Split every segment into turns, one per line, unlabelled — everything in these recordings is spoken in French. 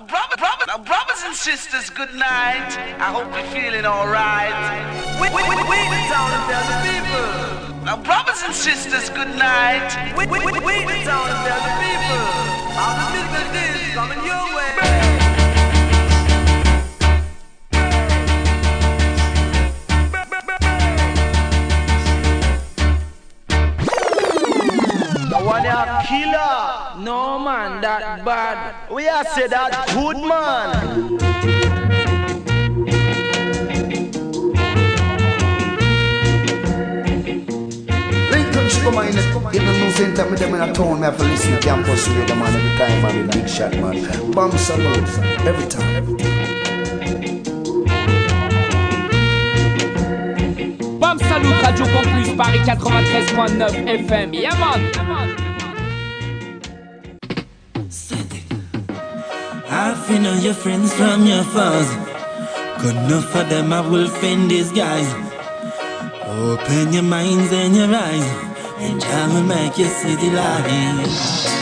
Now, brother, brother, now, brothers and sisters, good night. I hope you're feeling alright. We, we, we, we the town and tell the people. Now, brothers and sisters, good night. We, we, we, we the town and tell the people. How the business is coming your way.
a killer.
No man, that bad.
We are say that good man.
Come on, in the news center, me them in a town, me have to listen to campus radio, man, every time, man, big shot, man. Bomb salute, every time.
Bam Salut, Radio Campus, Paris 93.9 FM. Yeah, man.
Half know your friends from your foes. Good enough for them, I will in disguise. Open your minds and your eyes. And I will make you see the light.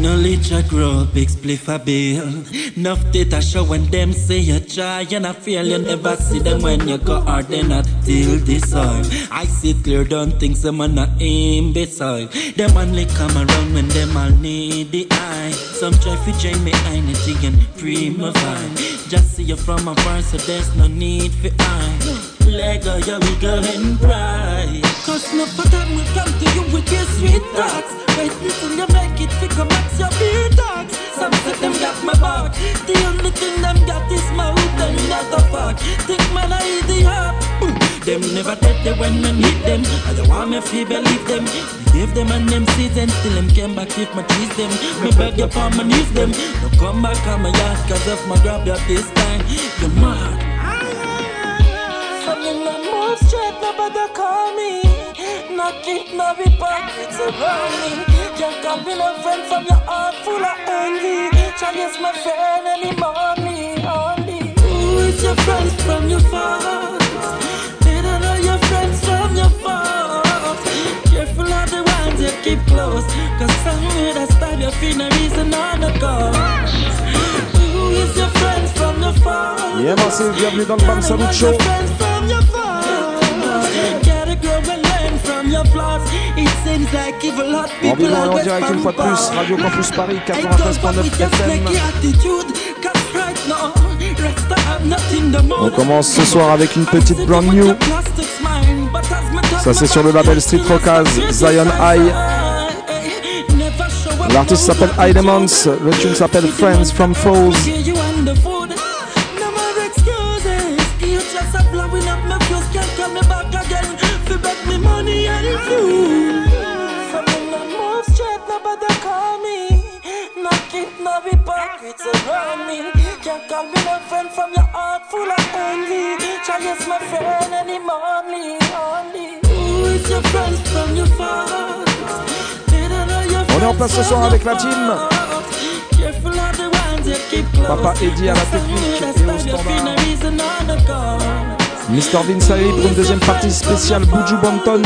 Knowledge a grow, big spliff a bill. Enough data show when them say you try and I feel you never see them when you go hard they not till this soil. I see clear, don't think some man not imbecile. Them only come around when them all need the eye. Some try to join me energy and free my vibe. Just see you from afar, so there's no need for eye. Lego, yeah, we go and cry. Cause no for them will come to you with your sweet thoughts. Wait until you make it, pick up max your beat dogs. Some say them got my back. The only thing them got is my mouth and not the fuck. Think man I idiot. Them never dead they when men hit them. I don't want me to believe them. Give them and them season till them came back if my tease them. Me beg you for my knees them. Don't come back on my yard cause if my grab you this time, you're mad. Keep no hypocrites around me. Can't come be no friend from your heart full of envy. Chalice my friend anymore, me only. Who is your friends from your faults? They don't know your friends from your faults. Careful of the ones you keep close. Cause somewhere that stab you feel no reason on the cause. Who is your friends from your faults?
Yeah, merci, bienvenue dans le Bam Salut Show. En vivant et en direct une fois de plus, Radio Campus Paris 93.9 FM. On commence ce soir avec une petite brand new. Ça c'est sur le label Street Rockaz, Zion High. L'artiste s'appelle High Demons, le tune s'appelle Friends from Foes.
Hypocrites around me. Can't call me no friend from your heart full of envy. Chalice my friend anymore, only, only. Who is your friend from your?
On est en place ce soir avec la team. Papa Eddie à la technique et au standard. Mr. Vince pour une deuxième partie spéciale Buju Banton.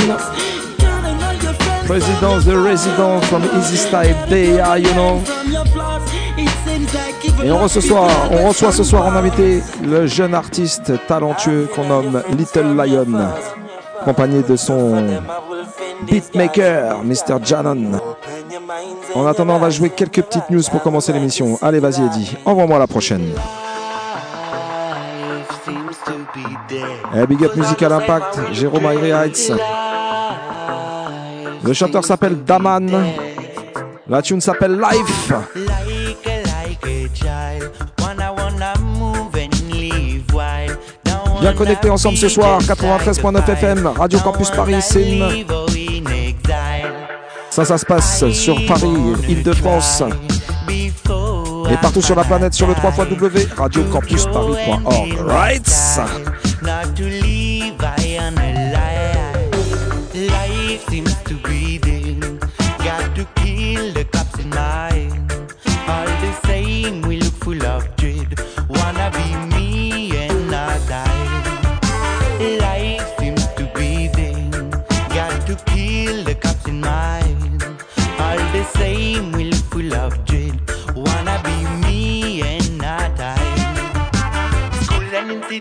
The Resident from Easy Style Day, you know. Et on reçoit, ce soir, on reçoit ce soir en invité le jeune artiste talentueux qu'on nomme Little Lion, accompagné de son beatmaker, Mr. Janon. En attendant, on va jouer quelques petites news pour commencer l'émission. Allez, vas-y, Eddie, envoie-moi la prochaine. Hey, big up Musical Impact, Jérôme Airy Heights. Le chanteur s'appelle Daman. La tune s'appelle Life. Bien connectés ensemble ce soir, 93.9 FM, Radio Campus Paris, Sim. Ça, ça se passe sur Paris, Île-de-France. Et partout sur la planète sur le 3 W, radiocampusparis.org. Right?
not to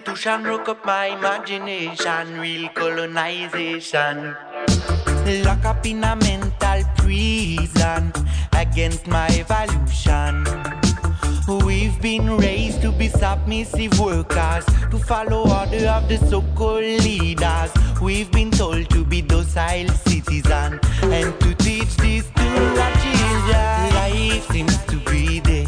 touch and rock up my imagination, real colonization. Lock up in a mental prison against my evolution. We've been raised to be submissive workers, to follow order of the so-called leaders. We've been told to be docile citizens and to teach this to our children. Life seems to be there,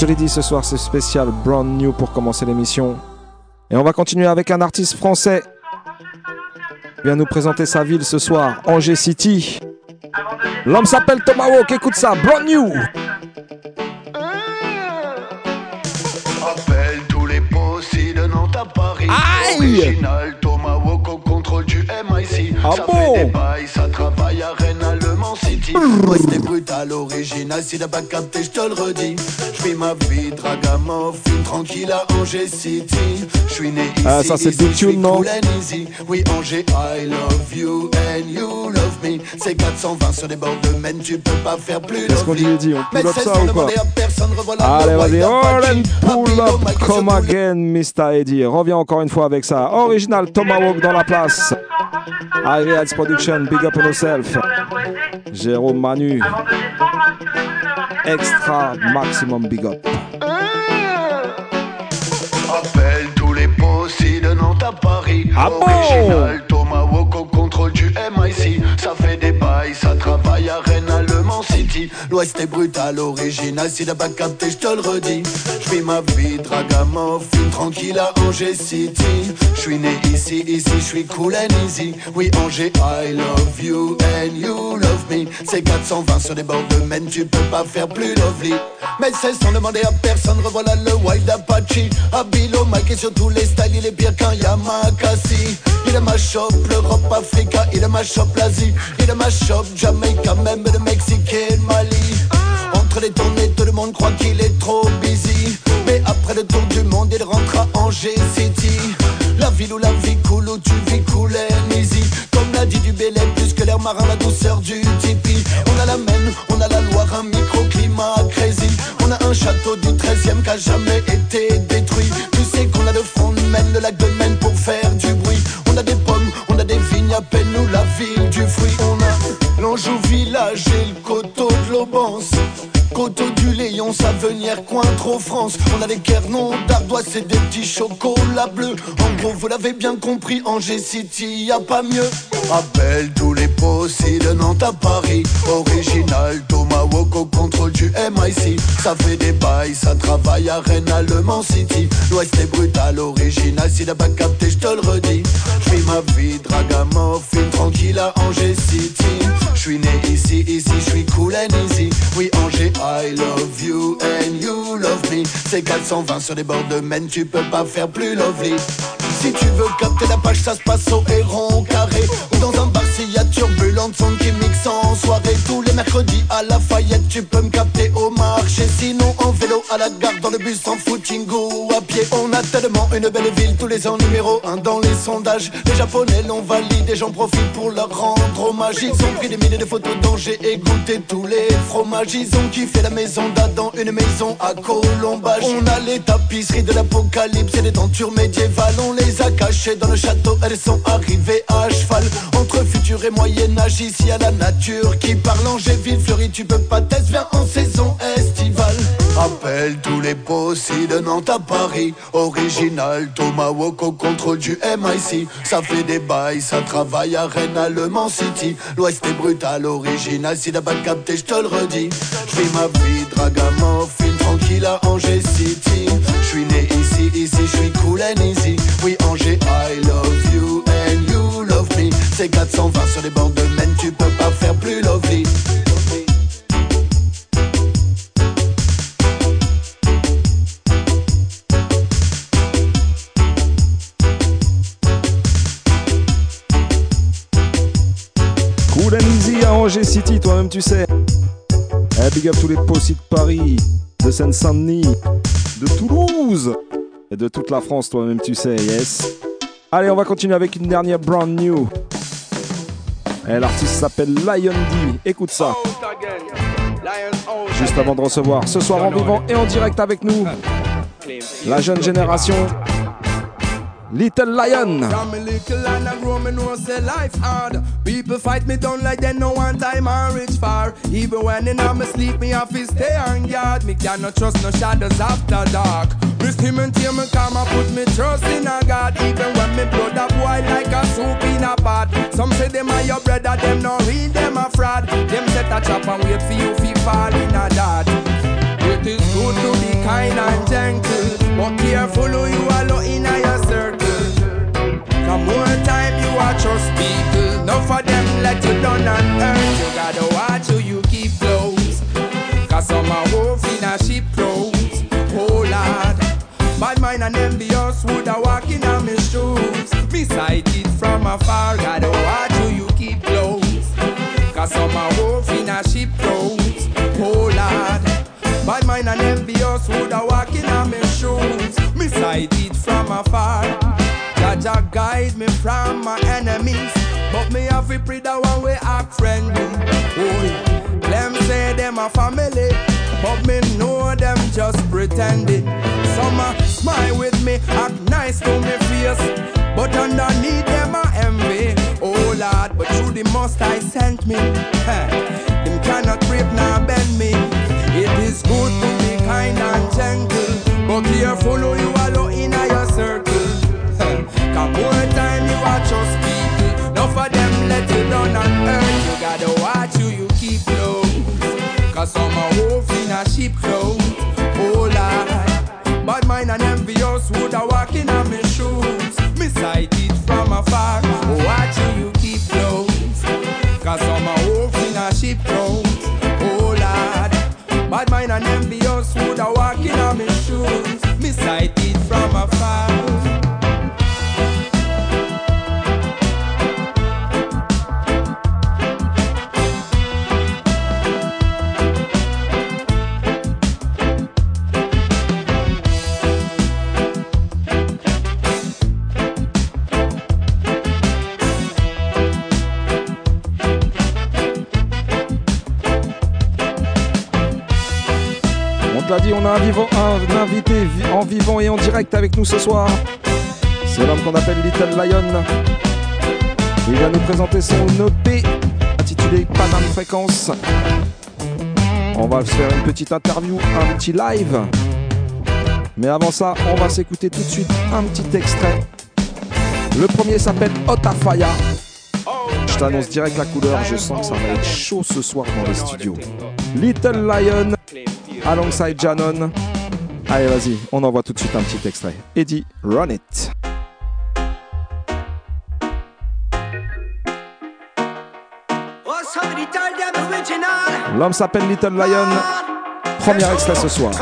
te l'ai dit ce soir, c'est spécial brand new pour commencer l'émission. Et on va continuer avec un artiste français. Il vient nous présenter sa ville ce soir, Angers City. L'homme s'appelle Tomahawk, écoute ça, brand new.
Appelle tous les possis de Nantes à Paris.
Aïe
Tomahawk au contrôle du MIC.
Ah
ça
bon
fait des bails, ça travaille à Rennes, à Le Mans City. Ouais, c'était brutal, original, si t'as pas capté, je te le redis. Je vis ma vie, dragamophile, tranquille à Angers City. Je suis né ici,
Ah, ça, c'est
suis
Tune, non
cool and easy. Oui, Angers, I love you and you love me. C'est 420 sur des bords de Maine, tu peux pas faire plus
Qu'est-ce qu'on lui dit On pull up ça ou quoi
personne,
Allez,
le
vas-y, all and pull up, come again, Mr. Eddie. Reviens encore une fois avec ça. Original Tomahawk dans la place. Ivy Heights Production, big up on yourself. Jérôme Manu. Extra maximum big up.
Appelle tous les possis de Nantes à Paris.
Ah bon
Original Tomahawk au contrôle du MIC. Ça fait des bails, ça travaille à Rennes, L'Ouest est brutal, original. Si t'as pas capté, je te le redis. Je vis ma vie, dragamophile, tranquille à Angers City. Je suis né ici, ici, je suis cool and easy. Oui, Angers, I love you and you love me. C'est 420 sur des bords de Maine, tu peux pas faire plus lovely. Mais c'est sans demander à personne, revoilà le Wild Apache. Habilo, Mike et sur tous les styles, il est pire qu'un Yamakasi. Il est ma shop, l'Europe, Africa, il est ma shop, l'Asie. Il est ma shop, Jamaica, même le Mexique et le Mali. Entre les tournées, tout le monde croit qu'il est trop busy. Mais après le tour du monde, il rentre à Angers City. La ville où la vie coule, où tu vis cool and. Comme l'a dit du Bélem, plus que l'air marin, la douceur du tipi. On a la Maine, on a la Loire, un microclimat crazy. On a un château du 13e qui a jamais été détruit. Tu sais qu'on a de front de Maine, le lac de Maine pour faire du. On a des pommes, on a des vignes, à peine nous la ville du fruit. On a l'Anjou village et le coteau de l'Aubance. Coteau du Léon, Savenière, coin trop France. On a des Quernons, d'Ardoise et des petits chocolats bleus. En gros, vous l'avez bien compris, Angers City, y a pas mieux. Appelle tous les possis de Nantes à Paris. Original, Tomahawk au contrôle du MIC. Ça fait des bails, ça travaille à Rennes, Le Mans City. L'Ouest est brutal, original, si t'as pas capté, je te le redis. Ma vie, dragamophile, tranquille à Angers City. Je suis né ici, ici, je suis cool and easy. Oui, Angers, I love you and you love love me. C'est 420 sur les bords de Maine, tu peux pas faire plus lovely. Si tu veux capter la page, ça se passe au héron carré. Ou dans un bar s'il y a turbulente, son qui mixe en soirée. Tous les mercredis à la Fayette, tu peux me capter au marché. Sinon en vélo à la gare, dans le bus, en footing ou à pied. On a tellement une belle ville, tous les ans numéro 1 dans les sondages. Les Japonais l'ont validé, j'en profite pour leur rendre hommage. Ils ont pris des milliers de photos d'Angers et goûté tous les fromages. Ils ont kiffé la maison d'Adam, une maison à Colombage. On a les tapisseries de l'apocalypse et des tentures médiévales. On les a cachées dans le château, elles sont arrivées à cheval. Entre futur et moyen-âge, ici à la nature qui parle. Angéville, Fleury, tu peux pas tester, viens en saison estivale. Appelle tous les possibles de Nantes à Paris. Original, Tomahawk au contrôle du MIC. Ça fait des bails, ça travaille à Rennes, à Le Mans City. L'Ouest est brutal, original. Si t'as pas capté, je te le redis. J'fais ma vie, dragamophile, tranquille à Angers
big up tous les possis de Paris, de Seine-Saint-Denis, de Toulouse et de toute la France, toi-même tu sais, yes. Allez, on va continuer avec une dernière brand new. Eh, L'artiste s'appelle Lion D. Écoute ça. Juste avant de recevoir ce soir en vivant et en direct avec nous, la jeune génération, Little Lion.
From a little land I grow, me know say life hard. People fight me down like they know one time I reach far. Even when in my sleep, me have to stay on guard. Me cannot trust no shadows after dark. Me him and tear me come and put me trust in a God. Even when me blood a boil like a soup in a pot. Some say them are your brother, them no real, them a fraud. Them set a trap and wait for you fi fall in a dot. It is good to be kind and gentle, but careful who you allow in a your circle. Come more time you are trust people. No for them let you down and hurt. You gotta oh, watch who you keep close. Cause some are wolf in a sheep clothes. Oh lord. Bad mind and envious would a walk in a me shoes. Me sight it from afar. Gotta oh, watch who you keep close. Cause some are wolf in a sheep clothes. Oh lord. Bad mind and envious would a walk in a me shoes. Me sight it from afar. Jaja guide me from my enemies. But me have to pray the one way act friendly. Oh, them say them a family. But me know them just pretending. Some a smile with me, act nice to me face. But underneath them a envy. Oh Lord, but through the most I sent me. Them cannot break nor bend me. It is good to be kind and gentle. But careful who you allow in your circle. Cause more time you are trust people. No for them let you down on earth. You gotta watch who you keep close. Cause some are wolf in a sheep clothes. Oh Lord. Bad mind and envious would a walk in on me shoes. Me sight it from afar. Oh, watch who you keep close. Cause some are wolf in a sheep clothes. Oh Lord. Bad mind and envious would a walk in on me shoes. Me sight it from afar.
Un, vivant, un invité vi- en vivant et en direct avec nous ce soir. C'est l'homme qu'on appelle Little Lion. Il va nous présenter son EP intitulé Panam Fréquence. On va faire une petite interview, un petit live. Mais avant ça, on va s'écouter tout de suite un petit extrait. Le premier s'appelle Otafaya. Je t'annonce direct la couleur, je sens que ça va être chaud ce soir dans les studios. Little Lion alongside Janon. Allez, vas-y, on envoie tout de suite un petit extrait. Eddie, run it. L'homme s'appelle Little Lion. Premier extrait ce soir.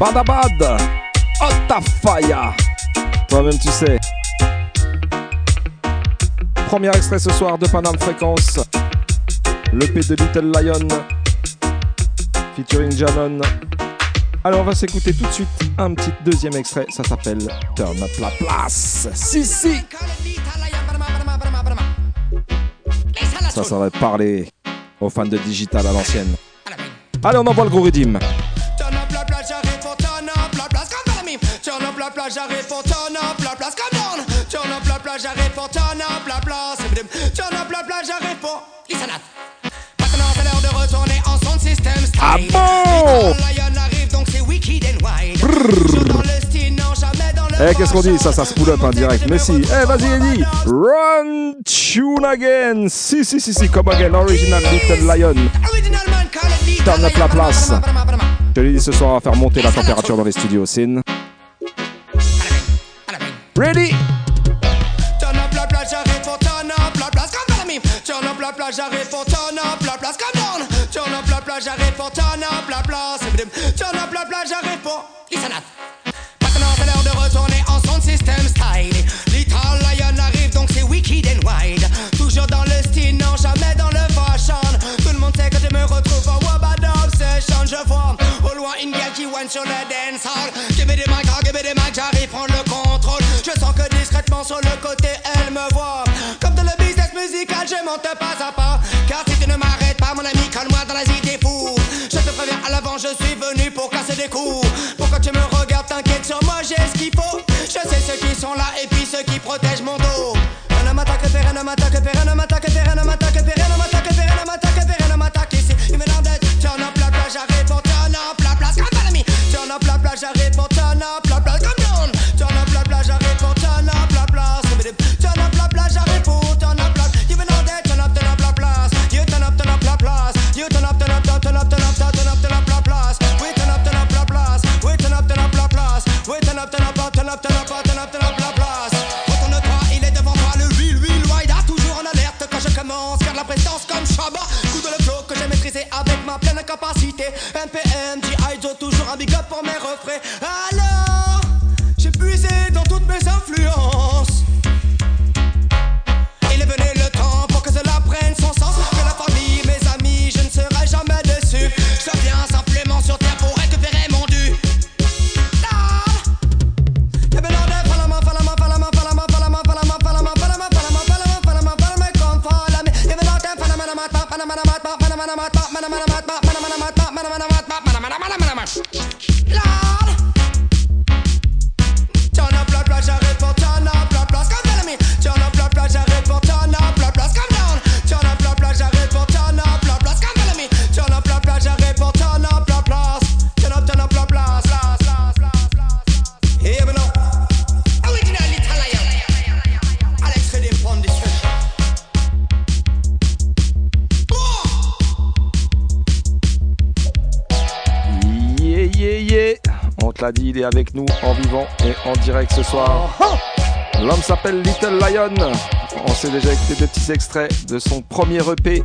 Badabad Otafaya Toi-même tu sais. Premier extrait ce soir de Panam Fréquence. Le P de Little Lion. Featuring Janon. Alors on va s'écouter tout de suite un petit deuxième extrait. Ça s'appelle Turn Up la place. Si si Ça, ça va parler aux fans de digital à l'ancienne. Allez, on envoie le gros rythme.
La place, j'arrive pour turn up la place, comme down. Turn up la place, j'arrive pour turn up la place. Turn up la place, j'arrive pour. Listen up. Maintenant, c'est l'heure de retourner en son système style.
Ah bon
Lion arrive, donc c'est wicked and wild. Toujours dans le style, non, jamais dans le.
Eh, qu'est-ce qu'on dit? Ça, ça se pull up en direct. Mais si. Eh, vas-y, Eddie. Run tune again. Si, si, si, si. Come again. Original Little Lion. Turn up la place. Je l'ai dit ce soir, on va faire monter la température dans les studios. Sin. Ready?
Turn up la place, j'arrive pour turn up la place comme mime. Turn up la place, j'arrive pour turn up la place comme down. Turn up la place, j'arrive pour turn up la place. Turn up la place, j'arrive pour. Listen up. Maintenant, c'est l'heure de retourner en son système style. Little Lion arrive, donc c'est wicked and wild. Toujours dans le style, non, jamais dans le fashion. Tout le monde sait que je me retrouve en Wabad Obsession. Je vois au loin une gueule qui one sur le dance hall. Give me des mic, give me des mic, j'arrive sur le côté, elle me voit. Comme dans le business musical, je monte pas à pas. Car si tu ne m'arrêtes pas, mon ami, colle-moi dans la idée fou. Je te préviens à l'avant, je suis venu pour casser des coups. Pourquoi tu me regardes, t'inquiète sur moi, j'ai ce qu'il faut. Je sais ceux qui sont là et puis ceux qui protègent mon dos. Rien ne m'attaque, rien ne m'attaque, rien ne m'attaque, rien ne m'attaque, rien ne m'attaque, rien ne m'attaque, rien ne m'attaque. Ici, d'être. Turn up la place, j'arrive pour I Il est avec
nous en vivant et en direct ce soir. L'homme s'appelle Little Lion. On s'est déjà écouté des petits extraits de son premier EP.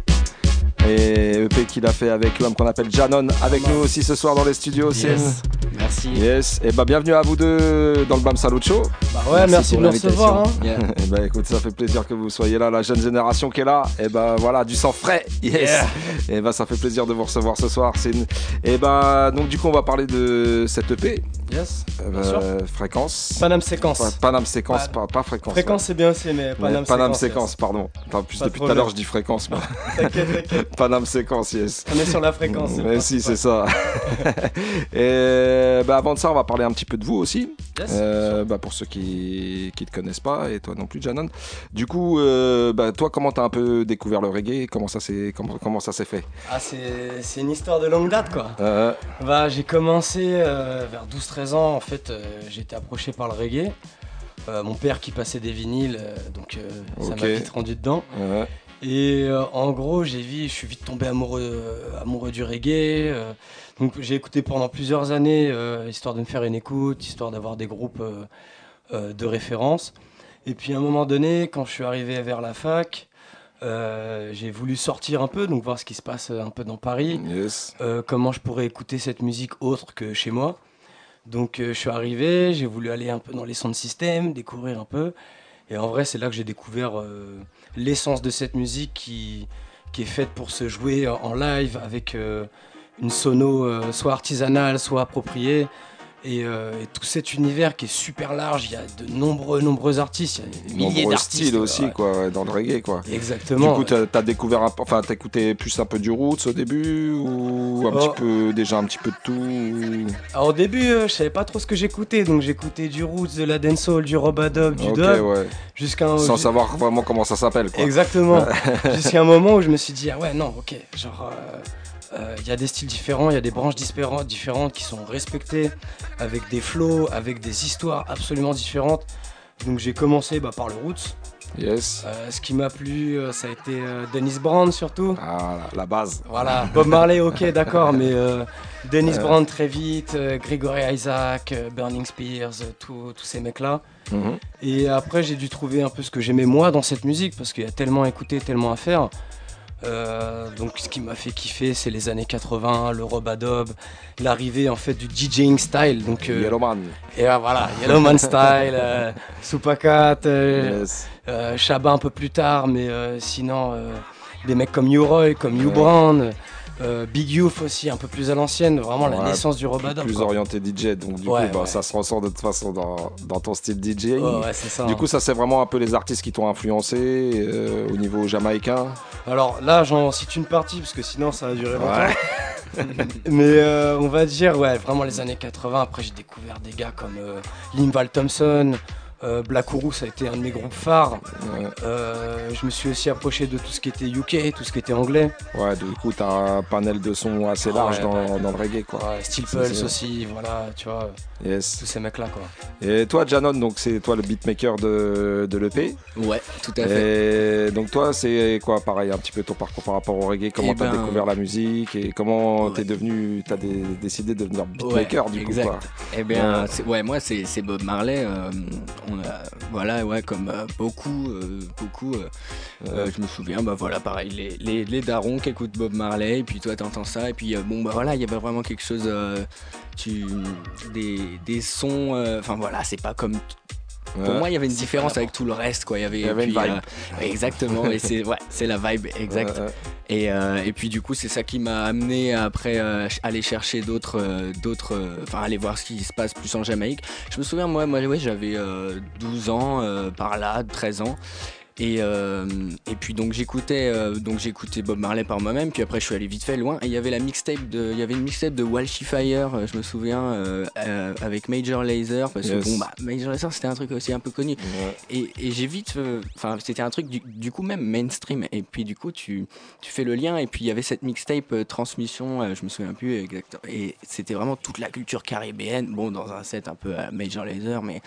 Et EP qu'il a fait avec l'homme qu'on appelle Janon. Avec nous aussi ce soir dans les studios.
Yes. Merci.
Yes. Et bah bienvenue à vous deux dans le Bam Salut Show.
Bah ouais, merci,
pour
de nous recevoir. Hein.
Et bah écoute, ça fait plaisir que vous soyez là, la jeune génération qui est là. Et bah voilà, du sang frais. Yes. Et bah ça fait plaisir de vous recevoir ce soir. Une- Et bah donc du coup on va parler de cette EP.
Yes,
Euh,
bien sûr.
fréquence.
Paname séquence.
Pas- Paname séquence, pas, pas fréquence.
Fréquence, c'est bien aussi, mais Paname
Paname
séquence, yes.
pardon. Attends, en plus, depuis tout à l'heure, je dis fréquence. moi.
T'inquiète, t'inquiète.
Paname séquence, yes.
On est sur la fréquence, c'est
Mais si, c'est ça. et bah, avant de ça, on va parler un petit peu de vous aussi.
Yes,
Euh, bah, pour ceux qui ne te connaissent pas, et toi non plus, Janon. Du coup, euh, bah, toi, comment t'as un peu découvert le reggae? Comment ça s'est comment, comment ça s'est fait?
Ah, c'est c'est une histoire de longue date, quoi.
Euh,
Bah, j'ai commencé euh, vers 12-13 ans. En fait, euh, j'ai été approché par le reggae. Mon père qui passait des vinyles, donc ça m'a vite rendu dedans.
Ouais.
Et en gros, j'ai je suis vite tombé amoureux, amoureux du reggae. donc j'ai écouté pendant plusieurs années, histoire de me faire une écoute, histoire d'avoir des groupes de référence. Et puis à un moment donné, quand je suis arrivé vers la fac, euh, j'ai voulu sortir un peu, donc voir ce qui se passe un peu dans Paris, euh, comment je pourrais écouter cette musique autre que chez moi. Donc euh, je suis arrivé, j'ai voulu aller un peu dans les sons de système, découvrir un peu. Et en vrai, c'est là que j'ai découvert euh, l'essence de cette musique qui, qui est faite pour se jouer en live avec euh, une sono euh, soit artisanale, soit appropriée. Et, euh, et tout cet univers qui est super large, il y a de nombreux, nombreux artistes, il y a des milliers
Nombreux
d'artistes.
styles aussi,
ouais.
quoi, dans le reggae, quoi.
Exactement,
Du coup, t'as t'as découvert, un enfin, t'as écouté plus un peu du roots au début ou un
Oh.
petit peu, déjà un petit peu de tout
Alors au début, euh, je savais pas trop ce que j'écoutais, donc j'écoutais du roots, de la dancehall, du robadub, du
Ok,
dub,
ouais.
jusqu'à
Sans savoir vraiment comment ça s'appelle.
Exactement. Jusqu'à un moment où je me suis dit, ah ouais, non, ok, genre, euh, il y a des styles différents, il y a des branches différentes, différentes qui sont respectées, avec des flows, avec des histoires absolument différentes. Donc j'ai commencé bah, par le roots.
Yes.
Euh, ce qui m'a plu, euh, ça a été euh, Dennis Brown surtout.
Ah, la, la base.
Voilà, Bob Marley, ok, d'accord, mais euh, Dennis
Euh.
Brown très vite, euh, Gregory Isaac, euh, Burning Spears, euh, tous tous ces mecs-là.
Mhm.
Et après, j'ai dû trouver un peu ce que j'aimais moi dans cette musique, parce qu'il y a tellement à écouter, tellement à faire. Euh, donc, ce qui m'a fait kiffer, c'est les années 80, le robadob, l'arrivée en fait du DJing style. Donc, euh,
Yellowman.
Et euh, voilà, Yellowman style, Supacat,
Yes.
Shabba un peu plus tard, mais sinon, des mecs comme Roy, comme
Ouais.
Brown, euh, Big Youth aussi, un peu plus à l'ancienne, vraiment la
Ouais,
naissance du robadob.
Plus
quoi.
orienté DJ, donc du
Ouais,
coup, bah,
ouais.
ça se ressent de toute façon dans, dans ton style DJ.
Ouais, ouais, c'est ça,
Du
hein.
coup, ça, c'est vraiment un peu les artistes qui t'ont influencé euh, au niveau jamaïcain.
Alors là, j'en cite une partie parce que sinon ça va durer longtemps. Mais euh, on va dire, ouais, vraiment les années 80. Après, j'ai découvert des gars comme Limval Thompson, euh, Black Oru, ça a été un de mes groupes phares. Euh, je me suis aussi approché de tout ce qui était UK, tout ce qui était anglais.
Ouais, du coup, t'as un panel de sons assez
Ah
large
ouais,
dans,
ouais.
dans le reggae, quoi.
Ouais, Steel Pulse aussi, voilà, tu vois.
Yes.
Tous ces mecs-là, quoi.
Et toi, Janon, donc c'est toi le beatmaker de, de l'EP.
Ouais, tout à
fait. Et donc toi, c'est quoi, pareil, un petit peu ton parcours par rapport au reggae? Comment
Eh
t'as
ben,
découvert la musique et comment t'es devenu, t'as dé- décidé de devenir beatmaker
Ouais,
du
exact.
coup quoi?
Eh bien,
Ouais.
moi c'est c'est Bob Marley. euh, on a, voilà, ouais, comme euh, beaucoup, euh, beaucoup. euh, je me souviens, bah voilà, pareil, les, les, les darons qui écoutent Bob Marley, et puis toi t'entends ça, et puis bon bah voilà, il y avait vraiment quelque chose, tu, des, des sons, enfin voilà, c'est pas comme. Pour
Ouais.
moi, il y avait une différence avec tout le reste, quoi. Il y avait,
Il y avait une
puis,
vibe.
euh, exactement, et c'est ouais, c'est la vibe, exact.
Ouais.
Et, euh, et puis du coup, c'est ça qui m'a amené à, après euh, aller chercher d'autres, euh, d'autres, euh, enfin aller voir ce qui se passe plus en Jamaïque. Je me souviens, moi, moi ouais, j'avais euh, 12 ans, euh, par là, 13 ans. Et, euh, et puis donc j'écoutais euh, donc j'écoutais Bob Marley par moi-même puis après je suis allé vite fait loin et il y avait la mixtape de il y avait une mixtape de Walshy Fire euh, je me souviens euh, avec Major Lazer parce
Yes.
que bon bah Major Lazer c'était un truc aussi un peu connu. Et, et j'ai vite enfin c'était un truc du, du coup même mainstream et puis du coup tu tu fais le lien et puis il y avait cette mixtape transmission je me souviens plus exactement et c'était vraiment toute la culture caribéenne bon dans un set un peu à Major Lazer mais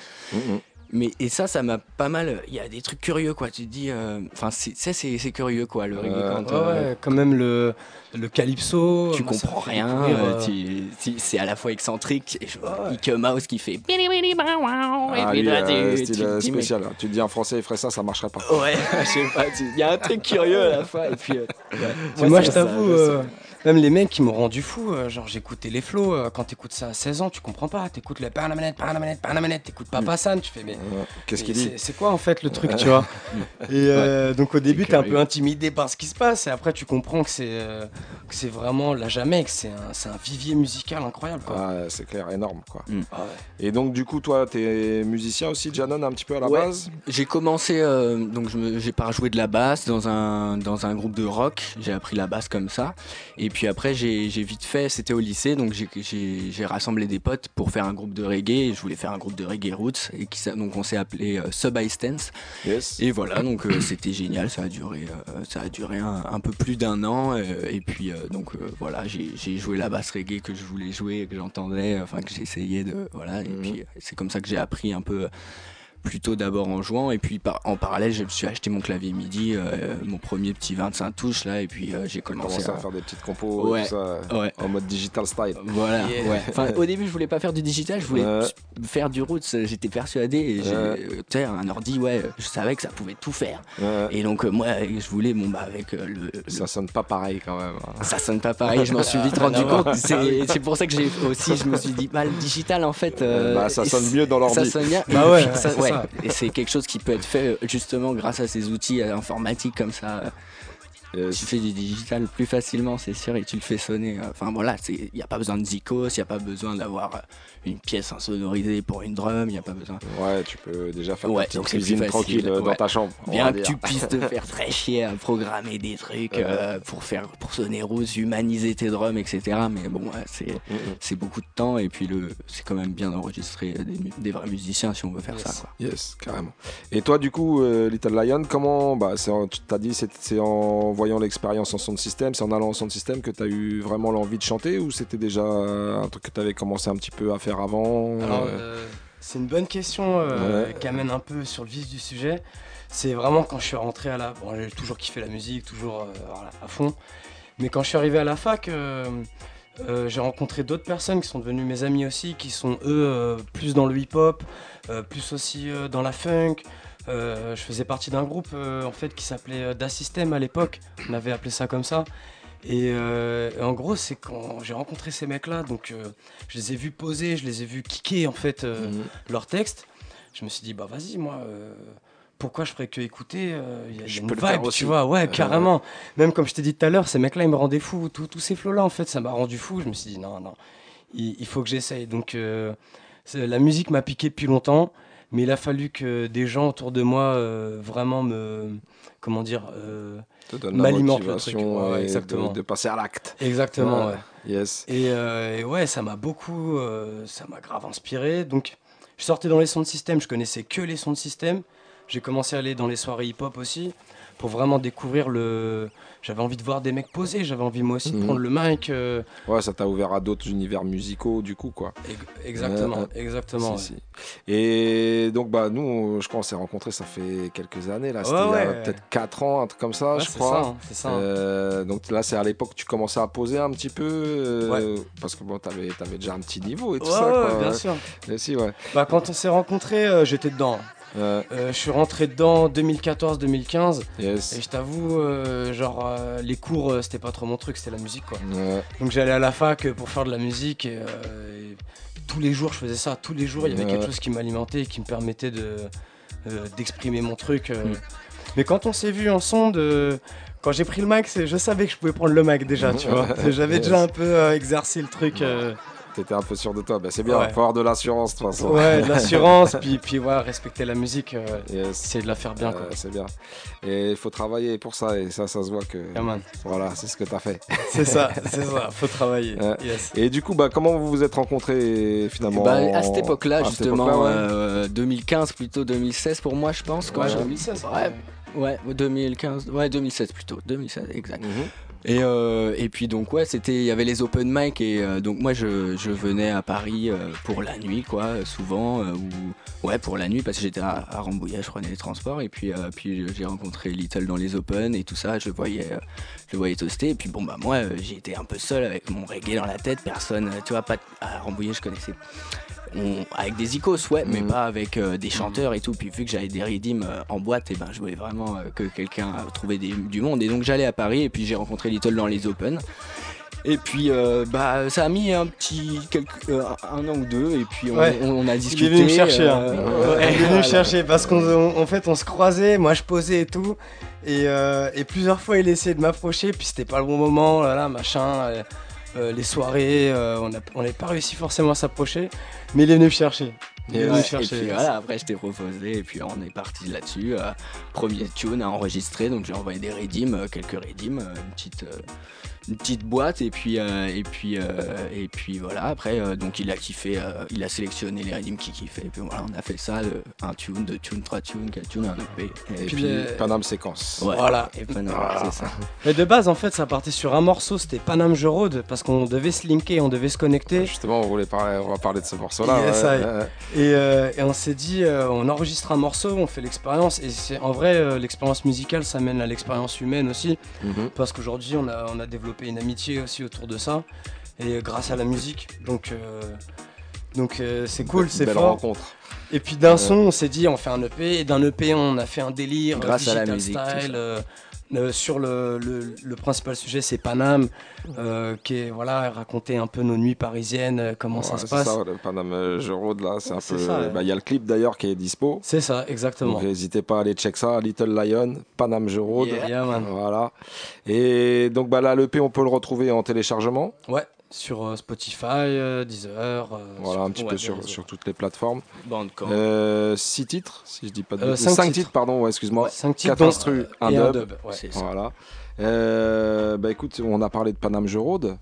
mais et ça, ça m'a pas mal. Il y a des trucs curieux, quoi. Tu te dis, euh, enfin, c'est c'est- c'est c'est curieux, quoi, le reggae.
Euh,
quand,
ouais,
euh,
ouais, quand même le, le calypso.
tu
moi, ça
comprends rien.
découvrir,
tu- tu- c'est à la fois excentrique. Et je vois Ike Mouse qui fait. Et
Ah,
puis
lui,
là,
euh,
tu-
style
tu te dis, mais-
spécial. Tu te dis en français, il ferait ça, ça marcherait pas.
Ouais, je sais pas. Il y a un truc curieux à la fois. Et puis, euh,
moi, je
ça-
t'avoue,
ça-
euh, même les mecs qui m'ont rendu fou, euh, genre j'écoutais les flots, euh, quand t'écoutes ça à 16 ans, tu comprends pas, t'écoutes le panamanette, panamanette, panamanette, t'écoutes Papa San, tu fais mais
Qu'est-ce qu'il dit
c'est- C'est quoi en fait le truc, tu vois Et euh, donc au début, t'es un peu intimidé par ce qui se passe, et après tu comprends que c'est euh, que c'est vraiment la Jamaïque, c'est un, c'est un vivier musical incroyable quoi.
Ah, c'est clair, énorme quoi.
Ah ouais.
Et donc du coup, toi, t'es musicien aussi, Janon, un petit peu à la
Ouais.
base
J'ai commencé, euh, donc j'ai pas joué de la basse dans un, dans un groupe de rock. J'ai appris la basse comme ça. Et puis après, j'ai vite fait, c'était au lycée, donc j'ai- rassemblé des potes pour faire un groupe de reggae. Et je voulais faire un groupe de reggae roots. Et qui, donc on s'est appelé euh, Sub Stance. Et voilà, donc euh, c'était génial. Ça a duré, euh, ça a duré un, un peu plus d'un an. euh, et puis donc voilà, j'ai joué la basse reggae que je voulais jouer, que j'entendais, enfin que j'essayais de. Voilà. Et puis euh, c'est comme ça que j'ai appris un peu plutôt d'abord en jouant et puis par- en parallèle je me suis acheté mon clavier MIDI euh, mon premier petit 25 touches là et puis euh, j'ai commencé
Commencer à faire des petites compos
ouais,
et tout ça,
ouais.
en mode digital style.
voilà
Yeah.
ouais. enfin, au début je voulais pas faire du digital je voulais
Ouais.
s- faire du roots j'étais persuadé et euh, un ordi ouais je savais que ça pouvait tout faire et donc euh, moi je voulais bon bah avec euh, le,
Ça sonne pas pareil quand même. hein.
ça sonne pas pareil, je m'en suis vite rendu compte. C'est c'est pour ça que j'ai aussi, je me suis dit, bah, le digital en fait. euh,
Bah, ça sonne mieux dans l'ordi.
Ça sonne bien.
Bah ouais,
ça- Et c'est quelque chose qui peut être fait euh, justement grâce à ces outils euh, informatiques comme ça. Tu fais du digital plus facilement, c'est sûr, et tu le fais sonner. euh, Enfin voilà, il n'y a pas besoin de zikos, il n'y a pas besoin d'avoir euh, une pièce insonorisée pour une drum, il n'y a pas besoin.
Ouais, tu peux déjà faire
Ouais, plus
cuisine tranquille euh, dans ta chambre.
Bien que tu puisses te faire très chier à programmer des trucs euh, pour faire pour sonner rose, humaniser tes drums, etc. Mais bon, c'est c'est beaucoup de temps et puis c'est quand même bien d'enregistrer des, vrais musiciens si on veut faire ça. Quoi.
Yes, carrément. Et toi, du coup, euh, Little Lion, comment bah, Tu t'as dit c'est en voyant l'expérience en son de système, c'est en allant en son de système que tu as eu vraiment l'envie de chanter ou c'était déjà un truc que tu avais commencé un petit peu à faire avant
Alors,
euh,
euh, c'est une bonne question euh,
Ouais.
qui amène un peu sur le vif du sujet. C'est vraiment quand je suis rentré à la. Bon, j'ai toujours kiffé la musique, toujours euh, voilà, à fond. Mais quand je suis arrivé à la fac, euh, euh, j'ai rencontré d'autres personnes qui sont devenues mes amis aussi, qui sont eux euh, plus dans le hip-hop, euh, plus aussi euh, dans la funk. Euh, je faisais partie d'un groupe euh, en fait qui s'appelait euh, Da System à l'époque. On avait appelé ça comme ça. Et, euh, et en gros, c'est quand j'ai rencontré ces mecs-là, donc euh, je les ai vus poser, je les ai vus kicker en fait euh,
Mhm.
leurs textes. Je me suis dit, bah vas-y, moi, pourquoi je ferais que écouter Il y a, il y a
Je
une
peux le faire
vibe,
aussi.
tu vois, ouais, carrément. Même comme je t'ai dit tout à l'heure, ces mecs-là, ils me rendaient fou. Tous ces flots-là, en fait, ça m'a rendu fou. Je me suis dit, non, non, il, il faut que j'essaye. Donc, la musique m'a piqué depuis longtemps, mais il a fallu que des gens autour de moi euh, vraiment me. Comment dire euh, m'alimentent le truc. Ouais,
et de-
exactement.
de passer à l'acte.
Exactement,
Ouais.
ouais.
Yes.
Et, euh, et ouais, ça m'a beaucoup, euh, ça m'a grave inspiré. Donc, je sortais dans les sons de système, je connaissais que les sons de système. J'ai commencé à aller dans les soirées hip-hop aussi pour vraiment découvrir le. J'avais envie de voir des mecs poser, j'avais envie moi aussi de
Mhm.
prendre le mic. euh,
Ouais, ça t'a ouvert à d'autres univers musicaux, du coup, quoi.
exactement, exactement,
si,
ouais.
si. Et donc, bah, nous, on- je crois qu'on s'est rencontrés, ça fait quelques années, là. C'était
ouais.
peut-être 4 ans, un truc comme ça, je
c'est
crois.
ça, hein, c'est ça, hein.
Euh, donc là, c'est à l'époque que tu commençais à poser un petit peu. euh. Parce que bon, t'avais avais déjà un petit niveau et tout ça,
ouais,
quoi.
bien sûr.
Et si, ouais.
Bah, quand on s'est rencontrés, euh, j'étais dedans. Euh, je suis rentré dedans 2014-2015
Yes.
et je t'avoue, euh, genre euh, les cours euh, c'était pas trop mon truc, c'était la musique quoi.
Ouais.
Donc j'allais à la fac euh, pour faire de la musique et, euh, et tous les jours je faisais ça, tous les jours il y avait
Ouais.
quelque chose qui m'alimentait et qui me permettait de euh, d'exprimer mon truc. euh.
Mm.
Mais quand on s'est vu en sonde, euh, quand j'ai pris le mic, c'est- je savais que je pouvais prendre le mic déjà, tu vois. J'avais
Yes.
déjà un peu euh, exercé le truc.
T'étais un peu sûr de toi. Ben, c'est bien,
Ouais.
faut avoir de l'assurance de toute façon.
Ouais, de l'assurance, puis, puis ouais, respecter la musique, euh, essayer de la faire bien. quoi.
Euh, c'est bien. Et il faut travailler pour ça, et ça, ça se voit que.
Yeah, man.
Voilà, c'est ce que t'as fait.
C'est ça, c'est ça, faut travailler.
Ouais.
Yes.
Et du coup, bah, comment vous vous êtes rencontrés finalement
Bah, à cette époque-là, justement,
époque-là, ouais.
euh, 2015 plutôt, 2016 pour moi, je pense. Quoi.
Ouais, 2016,
Ouais, ouais, 2015, ouais, 2016 plutôt, 2016, exact.
Mhm.
Et, euh, et puis donc ouais c'était il y avait les open mic et euh, donc moi je, je venais à Paris euh, pour la nuit quoi souvent ou ouais pour la nuit parce que j'étais à, Rambouillet je prenais les transports. Et puis puis j'ai rencontré Little dans les open et tout ça je voyais je voyais toaster. Et puis bon bah moi été un peu seul avec mon reggae dans la tête. Personne tu vois pas à Rambouillet je connaissais on- avec des icos, ouais, mais pas avec euh, des chanteurs et tout. Puis vu que j'avais des redeems euh, en boîte, et ben je voulais vraiment euh, que quelqu'un trouvait des- du monde. Et donc j'allais à Paris et puis j'ai rencontré Little dans les Open. Et puis bah ça a mis un petit quelques, un an ou deux et puis on,
Ouais.
on- on a
Il
discuté.
est venu me chercher. hein. Ouais, il est venu me chercher parce qu'en en fait on se croisait, moi je posais et tout. Et, et plusieurs fois il essayait de m'approcher, puis c'était pas le bon moment, là, là, machin. Euh, les soirées, euh, on n'a on pas réussi forcément à s'approcher, mais il est venu me chercher. Il est
Et,
venu
ouais,
me
et
chercher.
puis voilà, après je t'ai proposé et puis on est parti là-dessus. euh, premier tune à enregistrer, donc j'ai envoyé des redeems, euh, quelques redeems, euh, une petite, une petite boîte et puis euh, et puis euh, et puis voilà. Après euh, donc il a kiffé, euh, il a sélectionné les redeems qu'il kiffait et puis voilà on a fait ça, le- un tune, deux tunes, trois tunes, quatre tunes, un EP.
Et
Puis
puis, Paname Séquence.
Ouais.
Voilà.
Et Paname,
Voilà.
c'est ça.
Mais de base, en fait, ça partait sur un morceau, c'était Panam Je Road, parce qu'on devait se linker, on devait se connecter.
Justement, on, voulait parler, on va parler de ce morceau-là.
Yes,
ouais,
I.
ouais.
Et, euh, et on s'est dit, euh, on enregistre un morceau, on fait l'expérience. Et c'est en vrai, euh, l'expérience musicale, ça mène à l'expérience humaine aussi.
Mhm.
Parce qu'aujourd'hui, on a, on a développé une amitié aussi autour de ça. Et euh, grâce à la musique. Donc, euh, donc euh, c'est cool, c'est fort.
rencontre.
Et puis d'un son, on s'est dit, on fait un EP. Et d'un EP, on a fait un délire.
Grâce à la musique,
style,
ça.
Euh, sur le, le- le principal sujet, c'est Paname, euh, qui est voilà raconter un peu nos nuits parisiennes, euh, comment ça se
c'est
passe.
ça, le Paname Je là, c'est un
C'est
peu.
ouais.
bah, Il y a le clip d'ailleurs qui est dispo.
C'est ça, exactement.
N'hésitez pas à aller check ça, Little Lion, Paname Je.
Yeah. Yeah.
Voilà. Et donc bah, là, l'EP, on peut le retrouver en téléchargement.
Ouais, sur euh, Spotify, euh, Deezer. euh,
Voilà,
sur-
un petit peu sur, sur toutes les plateformes.
Bandcamp.
Euh, six titres, si je dis pas de
Euh,
bêtises.
cinq
Cinq
titres.
titres, pardon, ouais, excuse-moi.
Ouais, cinq titres,
Quatre
dont-
instrus, un dub.
dub.
Voilà. Bah écoute, on a parlé de Paname Je Road.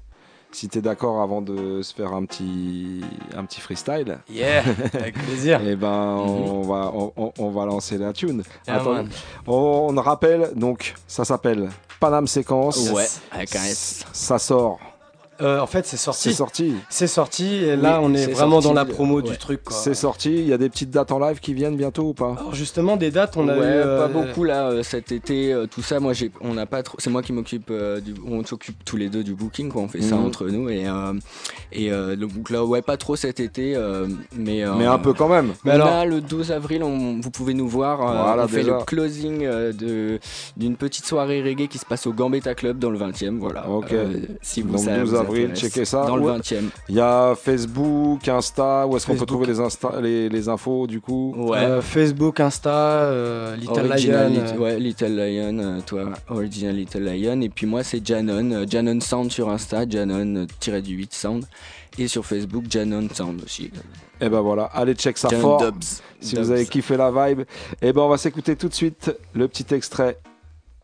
Si t'es d'accord avant de se faire un petit, un petit freestyle.
Yeah, avec plaisir.
Et ben on, va, on, va lancer la tune.
Yeah,
Attends, on, rappelle, donc ça s'appelle Paname Séquence.
Ouais, avec un S.
Ça sort.
Euh, en fait, c'est sorti.
C'est sorti.
C'est sorti, et là,
Oui,
on est, vraiment
sorti,
dans la
euh,
promo du truc.
C'est sorti. Il y a des petites dates en live qui viennent bientôt ou pas?
Alors, justement, des dates, on a
ouais,
eu. euh,
pas beaucoup là euh, cet été, euh, tout ça. Moi, j'ai, on n'a pas trop. C'est moi qui m'occupe euh, du, on s'occupe tous les deux du booking, quoi. On fait ça
Mhm.
entre nous et euh, et euh, donc là, ouais, pas trop cet été, euh, mais euh,
Mais un peu quand même.
Mais alors-
a le 12 avril, on- vous pouvez nous voir. euh,
Voilà,
on fait
déjà.
le closing euh, de d'une petite soirée reggae qui se passe au Gambetta Club dans le 20e. Voilà.
Ok.
Euh, si vous
Donc
ça
12
vous
avril, checkez ça.
Dans le
Ouais.
20e.
Il y a Facebook, Insta. Où est-ce qu'on peut trouver les, insta, les, les infos du coup
Ouais.
euh, Facebook, Insta, euh, Little
Original
Lion. Euh,
ouais, Little Lion, euh, toi, Original Little Lion. Et puis moi, c'est Janon, euh, Janon Sound sur Insta, Janon-du-8 Sound. Et sur Facebook, Janon Sound aussi.
Et ben voilà, allez check ça
Janon
fort.
Dubs.
Si
Dubs.
vous avez kiffé la vibe, et ben on va s'écouter tout de suite le petit extrait.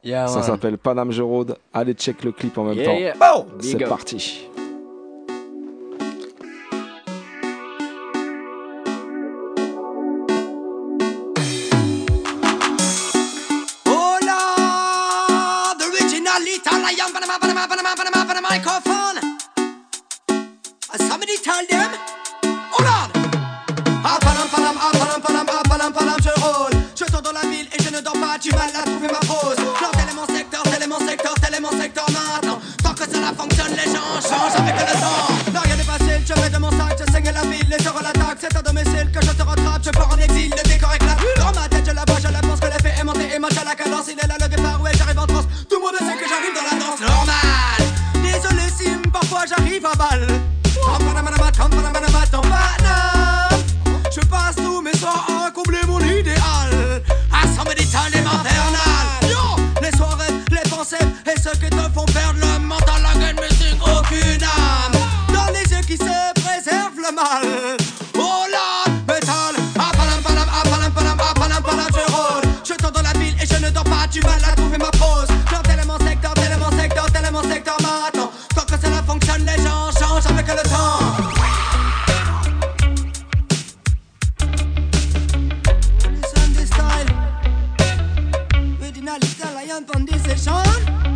Yeah,
ça s'appelle Panam Road. Allez check le clip en même
Yeah,
temps. Bon, c'est parti.
Oh Lord, the original little lion, Panama, Panama, Panama, Panama, Panama, microphone. And somebody tell them, oh Lord. Ah, Panam, Panam, ah, Panam, Panam, ah, Panam, Panam, je rôle. Je tourne dans la ville et je ne dors pas, du mal à trouver ma pause. Changent avec le temps. Non, rien n'est facile, je vais de mon sac, je saigne la ville, les heures l'attaque. C'est à domicile que je te rattrape, je pars en exil, le décor éclate. Dans ma tête, je la vois, je la pense que l'effet est monté et monte à la cadence. Il est là le du mal à trouver ma pose. Dans tellement secteur, tellement secteur, tellement secteur bah, maintenant. Tant que cela fonctionne, les gens changent avec le temps.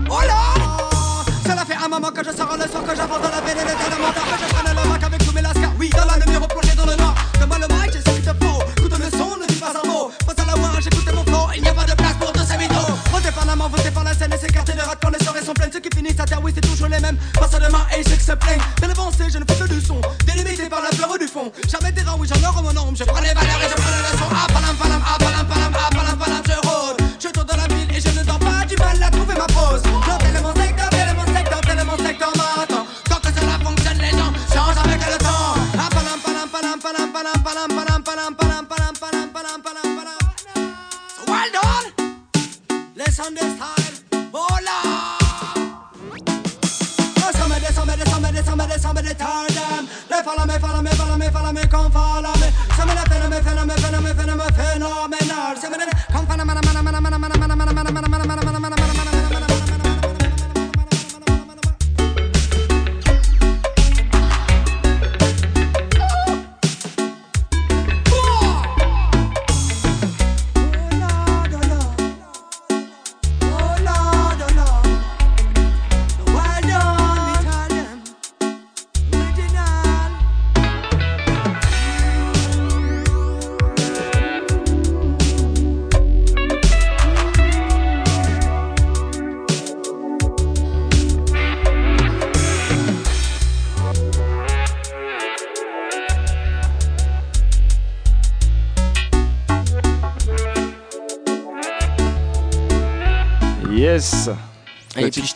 Oh là Cela fait un moment que je sors le soir, que j'avance dans la veine et le talent que je et ceux qui se. Bien avancé, je ne fais que du son. Délimité par la fleur du fond. Jamais des oui, j'honore mon nom. Je prends les valeurs et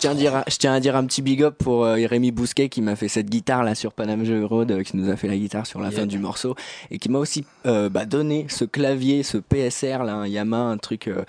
tiens, à dire, je tiens à dire un petit big up pour euh, Rémi Bousquet qui m'a fait cette guitare là sur Panam Jeux Road, euh, qui nous a fait la guitare sur la fin du morceau et qui m'a aussi euh, bah, donné ce clavier, ce PSR là, un Yamaha, un truc, euh,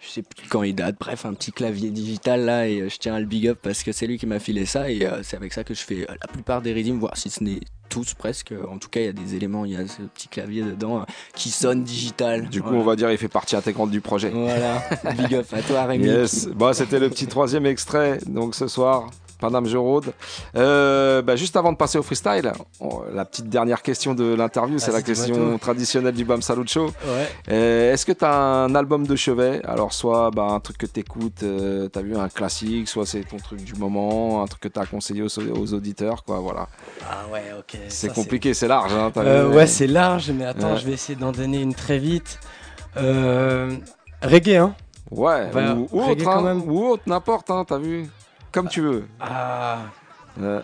je sais plus quand il date, bref, un petit clavier digital là et je tiens à le big up parce que c'est lui qui m'a filé ça et euh, c'est avec ça que je fais la plupart des rythmes, voire si ce n'est tous presque. En tout cas, il y a des éléments, il y a ce petit clavier dedans euh, qui sonne digital.
Du coup, on va dire il fait partie intégrante du projet.
Voilà, big up à toi Rémi.
Yes. Bon, c'était le petit troisième extrait. Donc ce soir, Paname Jeux Road. Euh, bah, juste avant de passer au freestyle, on- la petite dernière question de l'interview, c'est
Ah,
la question traditionnelle du Bam Salut Show.
Ouais.
Euh, Est-ce que tu as un album de chevet? Alors, soit bah, un truc que tu écoutes, tu as vu un classique, soit c'est ton truc du moment, un truc que tu as conseillé aux, aux auditeurs, quoi, voilà.
Ah ouais, ok.
C'est compliqué, c'est large. Hein,
Euh,
vu
ouais, c'est large, mais attends,
Ouais.
je vais essayer d'en donner une très vite. Euh, reggae, hein
Ouais, ou, ou autre, hein, ou autre, n'importe, hein, t'as vu Comme tu veux.
Ah.
Euh,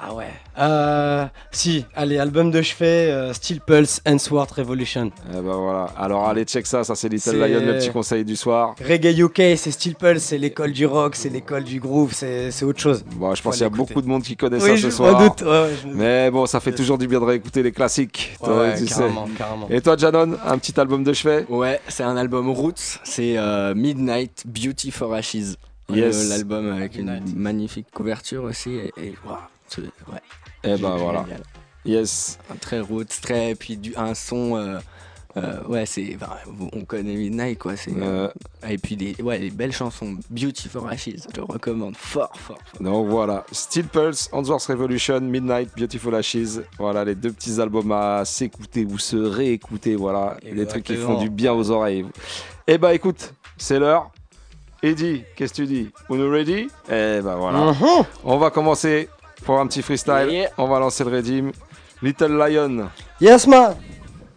Ah ouais. Euh, si, allez, album de chevet, euh, Steel Pulse, and Sword Revolution.
eh ben voilà. Alors allez, check ça, ça c'est Little Lion, le petit conseil du soir.
Reggae UK, c'est Steel Pulse, c'est l'école du rock, c'est l'école du groove, c'est c'est autre chose.
Bon, je pense qu'il y a beaucoup de monde qui connaît
Oui,
ça ce soir.
doute, ouais, ouais, je me
Mais bon, ça fait toujours du bien de réécouter les classiques.
Ouais,
toi,
ouais,
tu sais.
carrément, carrément.
Et toi, Janon, un petit album de chevet?
Ouais, c'est un album Roots, c'est euh, Midnight Beauty for Ashes.
Yes.
L'album avec une magnifique couverture aussi. Et, et ouais.
Eh ben voilà.
Génial.
Yes.
Un très Roots, très. Et puis du, un son. euh, euh, ouais, c'est. on connaît Midnight, quoi. C'est,
Euh.
Et puis des, ouais, des belles chansons. Beauty for Ashes, je le recommande fort, fort. fort.
Donc voilà, Steel Pulse, Answers Revolution, Midnight, Beautiful Ashes. Voilà les deux petits albums à s'écouter ou se réécouter. Voilà, les trucs qui font du bien aux oreilles. Eh bah écoute, c'est l'heure. Eddie, qu'est-ce que tu dis? On est ready? Eh bah voilà.
Mhm.
On va commencer pour un petit freestyle.
Yeah.
On va lancer le redeem. Little Lion,
Yes, man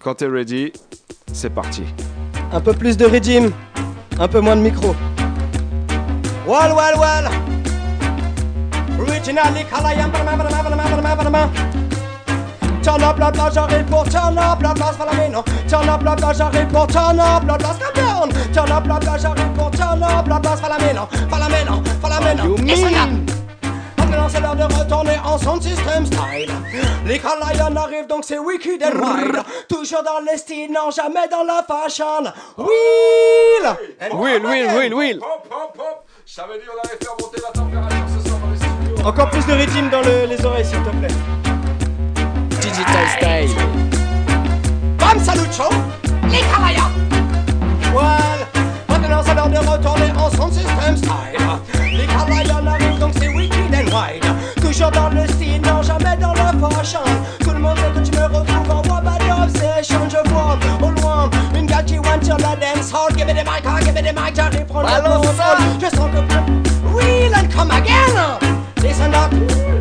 quand t'es ready, c'est parti.
Un peu plus de régime, un peu moins de micro.
Well, well. Originally, Tjena blabla, j'arrive pour tjena blabla, falla meno Tjena blabla, j'arrive pour tjena blabla, skampion Tjena blabla, j'arrive pour tjena blabla, falla meno Falla
meno,
falla
meno,
et maintenant c'est l'heure de retourner en sound system style. Les Carlions arrivent donc c'est Wicked and Wild. Toujours dans les styles, non jamais dans la fashion. Will!
Will, Will, Will, Will!
Hop, hop, hop! Je dit, on allait faire monter la température ce soir dans les studios.
Encore plus de rythme dans le, les oreilles, s'il te plaît.
Digital Style.
Bam Salucho, les Lion Well, maintenant c'est l'heure de retourner en son système style Les Lion arrivent donc c'est wicked and wild Toujours dans le style, non jamais dans la fashion Tout le monde sait que tu me retrouves en voix bad obsession Je vois au loin une gars qui went sur la dance dancehall. Give me the mic, ah, give me the mic, j'arrive prendre le contrôle. Je sens que real and come again. Listen up.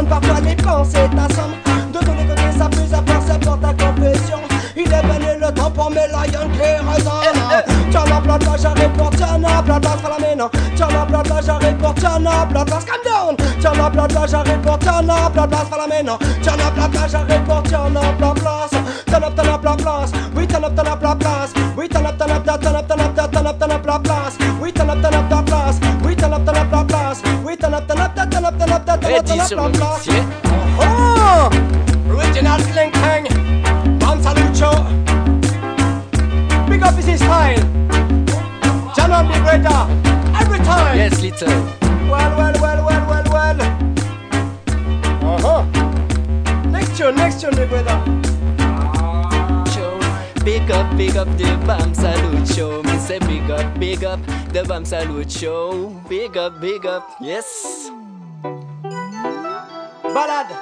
prendre par toi, les plans, c'est ta somme. De les côtés, ça plus à c'est pour ta confession. Il est venu le temps pour mes lions qui résonnent. Tiens la plate, là, j'arrive pour tiens la fais la mine. Tiens la plate, là, j'arrive pour tiens la plate, là, calm down. Tiens la plate, là, j'arrive pour tiens la fais la mine. Tiens la plate, là, j'arrive pour tiens la plate, place. Turn up, turn up, la place. Oui, turn up, turn up, la place. Oui, turn up, turn up, turn up, turn up, turn up, turn up, la place. Oui, turn up, turn up, la place. Oui, turn up, turn up, la place. Oui, turn up, turn up, turn up, turn up, turn up, turn up, la place.
The Bam Salute Show. Big up, big up, yes.
Balade.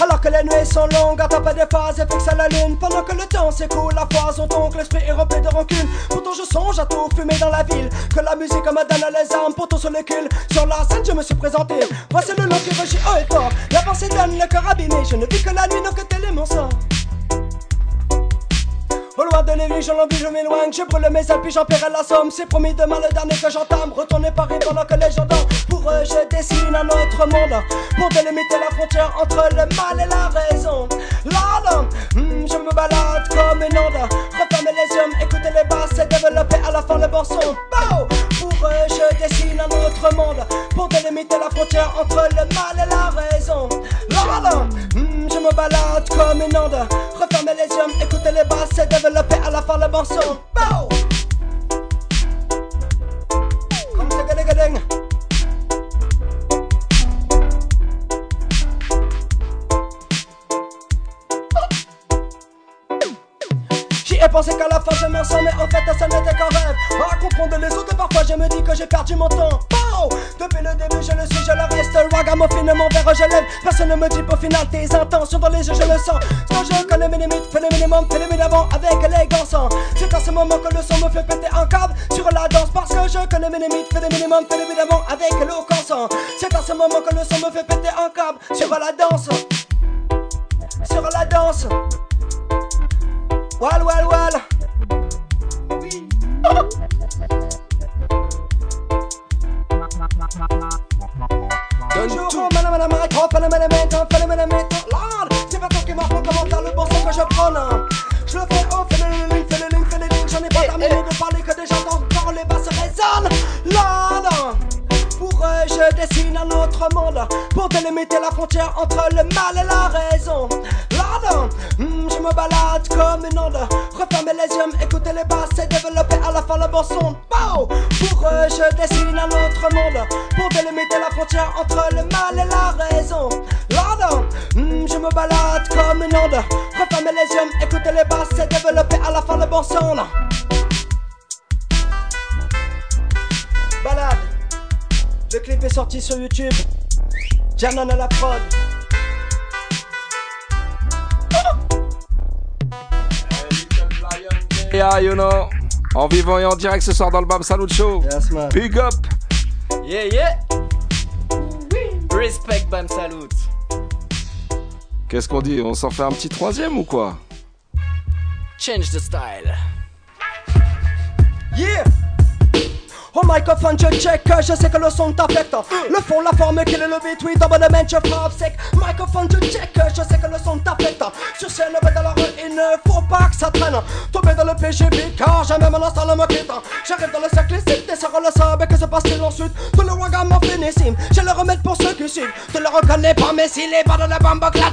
Alors que les nuits sont longues, à taper des phases et fixe à la lune. Pendant que le temps s'écoule, la foison donc l'esprit est rempli de rancune. Pourtant je songe à tout fumer dans la ville. Que la musique me donne les armes pour tout sur le cul Sur la scène je me suis présenté. Voici le nom qui rugit haut et fort. La pensée donne le cœur abîmé. Je ne vis que la nuit, non que de l'ennemi, je m'éloigne. Je brûle mes ailes, puis j'en paierai la somme. C'est promis demain le dernier que j'entame. Retourner Paris pendant que les gens dorment. Pour eux, je dessine un autre monde. Pour délimiter la frontière entre le mal et la raison. Là, là, hmm, je me balade comme une onde. Refermer les yeux, écouter les basses et développer à la fin le bon son. Pour eux, je dessine un autre monde. Pour délimiter la frontière entre le mal et la ne me dit au final tes intentions dans les yeux je le sens. Quand je connais mes limites, fais le minimum, fais le minimum avec élégance C'est à ce moment que le son me fait péter un câble sur la danse Parce que je connais mes limites, fais le minimum, fais le minimum avec éloquence C'est à ce moment que le son me fait péter un câble sur la danse je dessine un autre monde. Pour délimiter la frontière entre le mal et la raison. Lord, hmm, je me balade comme une onde. Refermer les yeux, écouter les basses et développer à la fin le bon son. Pour eux, je dessine un autre monde. Pour délimiter la frontière entre le mal et la raison. Lord, hmm, je me balade comme une onde. Refermer les yeux, écouter les basses et développer à la fin le bon son. Sorti sur YouTube. Janon à la prod.
Yeah, you know. En vivant et en direct ce soir dans le Bam Salut Show.
Yes, man.
Big up.
Yeah, yeah. Respect, Bam Salute.
Qu'est-ce qu'on dit? On s'en fait un petit troisième ou quoi?
Change the style.
Yeah! Au microphone je check, je sais que le son t'affecte. Le fond, la forme, quel est le beat, oui, domaine je frappe sec. Microphone je check, je sais que le son t'affecte. Sur scène, ben dans la rue, il ne faut pas que ça traîne. Tomber dans le PGB, car jamais mon instant ne me quitte. J'arrive dans le cercle ici, des sur le sable, que se passe-t-il ensuite? Tout le ragamuffin ici, j'ai le remède pour ceux qui suivent. Tu le reconnais pas, mais s'il est pas dans là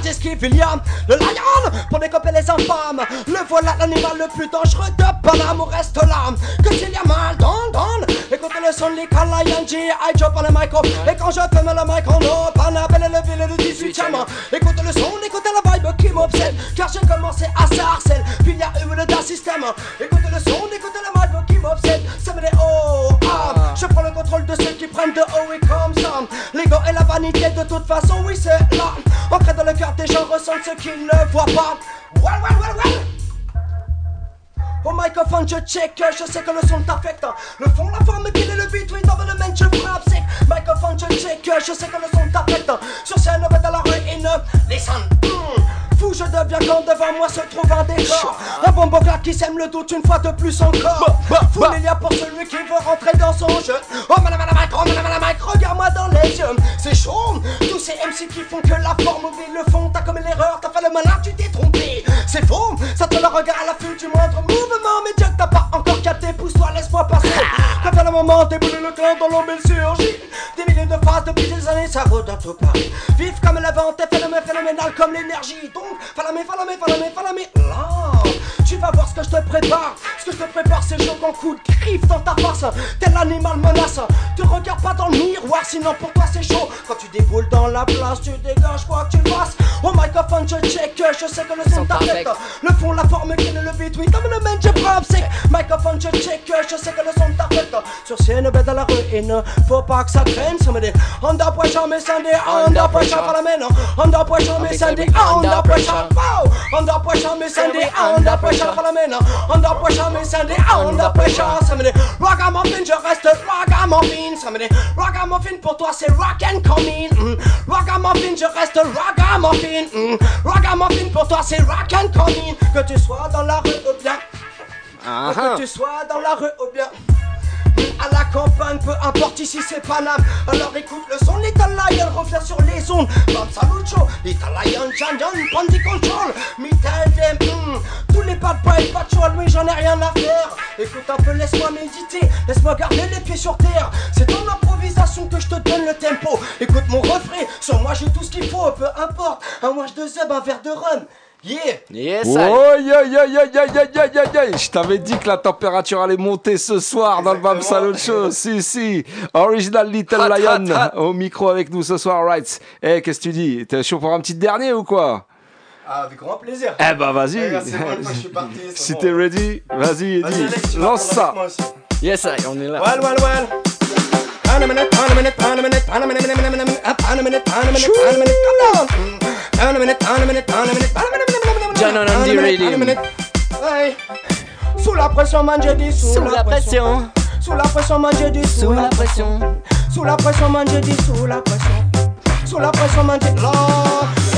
t'esquives, il y a. Le lion Pour décoper les infâmes, le voilà l'animal le plus dangereux de Paname, reste là. Que s'il y a mal, don, don Écoutez le son de G, I drop on le micro Et quand je fume le mic, on open up, elle est le ville du 18ème Écoutez le son, écoutez la vibe qui m'obsède. Car j'ai commencé à se harcèle, puis il y a eu le d'un système. Écoutez le son, écoutez la vibe qui m'obsède. Ça me dit oh, ah. Je prends le contrôle de ceux qui prennent de haut et comme ça. L'ego et la vanité de toute façon, oui c'est là. Ancré dans le cœur des gens ressentent ce qu'ils ne voient pas. Well, well, well, well au microphone je check, je sais que le son t'affecte Le fond, la forme, quel est le beat, oui dans le domaine je frappe Microphone je check, je sais que le son t'affecte Sur scène, dans la rue, listen mm. Fou, je deviens quand devant moi se trouve un décor Un bonbon qui sème le doute une fois de plus encore. Fou, il y a pour celui qui veut rentrer dans son jeu. Oh madame, madame, madame, oh madame, madame, regarde-moi dans les yeux. C'est chaud, tous ces MC qui font que la forme, oui le fond. T'as commis l'erreur, t'as fait le malin, tu t'es trompé. C'est faux, ça te le regard à l'affût du moindre mouvement. Mais que t'as pas encore capté, pousse-toi, laisse-moi passer. T'as le moment, déboulé le clan dans l'ombre surgit. Des milliers de phrases depuis des années, ça vaut dans tout Paris Vive comme la vente, phénomène phénoménal comme l'énergie. Donc, Follow me, follow me, follow me, follow me. Long. Vas voir ce que je te prépare. Ce que je te prépare, c'est qu'en coup de griffe dans ta face Tel animal menace. Te regarde pas dans le miroir, sinon pour toi c'est chaud. Quand tu déboules dans la place, tu dégages quoi que tu fasses. Au microphone, je check, je sais que le son t'affecte Le fond, la forme, quel est le beat, oui, comme le man, je frappe sec. Microphone, je check, je sais que le son t'affecte Sur scène, ben dans la rue, il ne faut pas que ça traîne Ça me dit, under pressure, mais dit, under pressure, pas la main, Under pressure, mais dit, under pressure, wow. Under pressure, mais dit, under pressure, main, Under pressure, ça dit, under pressure Ça me dit, ragamuffin, je reste ragamuffin Ça me dit, ragamuffin, pour toi c'est rock and coming mm. Ragamuffin, je reste ragamuffin mm. Ragamuffin, pour toi c'est rock and coming Que tu sois dans la rue ou bien. Que tu sois dans la rue ou bien à la campagne, peu importe ici c'est Paname Alors écoute le son, Lion reflète sur les ondes. Bam Salucho, Little Lion, John John, Pandy Control Me tell them, mm, tous les bad boys, patrol, oui j'en ai rien à faire. Écoute un peu, laisse-moi méditer, laisse-moi garder les pieds sur terre. C'est dans l'improvisation que je te donne le tempo. Écoute mon refrain, sur moi j'ai tout ce qu'il faut, peu importe. Un wash de zeb, un verre de rhum Yeah!
Yes!
Oh, yeah, yeah, yeah, yeah, yeah, yeah, yeah, Je t'avais dit que la température allait monter ce soir dans le Bam Salon Show. si, si. Original Little Lion au micro avec nous ce soir, right? Eh, qu'est-ce que tu dis? T'es chaud pour un petit dernier ou quoi?
Avec grand plaisir.
Eh ben, vas-y.
Eh,
si t'es ready, vas-y,
vas.
Lance ça.
Yes, I, on est là.
Well, well, well. A minute, pound a minute, pound a minute, pound a minute, minute, minute, minute, pound a minute, pound a minute, pound a minute, come on. Pound a minute, pound a minute, pound a minute, pound a minute, minute, minute, minute,
John on
pound a
the
minute,
rhythm.
pound a minute. Hey. Sous la pression, man, dit sous,
Sous la pression.
Sous la pression, man, dit
Sous la pression.
Sous la pression, man, dit sous la pression. Sous la pression, man, j'ai là.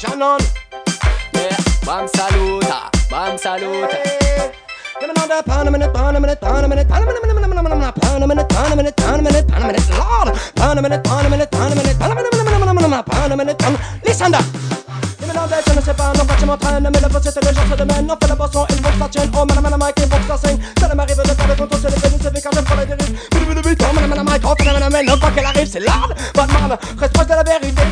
Janon.
Yeah. Bam saluta, bam saluta.
Pound a minute, pound a minute, pound a minute, pound a minute, pound a minute, pound a minute, pound a minute, pound a minute, pound a minute, Lord. Pound a minute, pound a minute, pound a minute, pound a minute, pound a minute, pound Listen up. Je ne sais pas, non pas tu m'entraînes Mais le boss c'était le genre de domaine Non fais la boisson, il faut que ça tienne Oh madame, madame, Mike, il faut que ça saigne Ça ne m'arrive de perdre contrôle sur les PDCV Car j'aime pas la dérive Oh madame, madame, Mike, oh madame, madame, non pas qu'elle arrive, c'est l'ordre Batman, reste proche de la vérité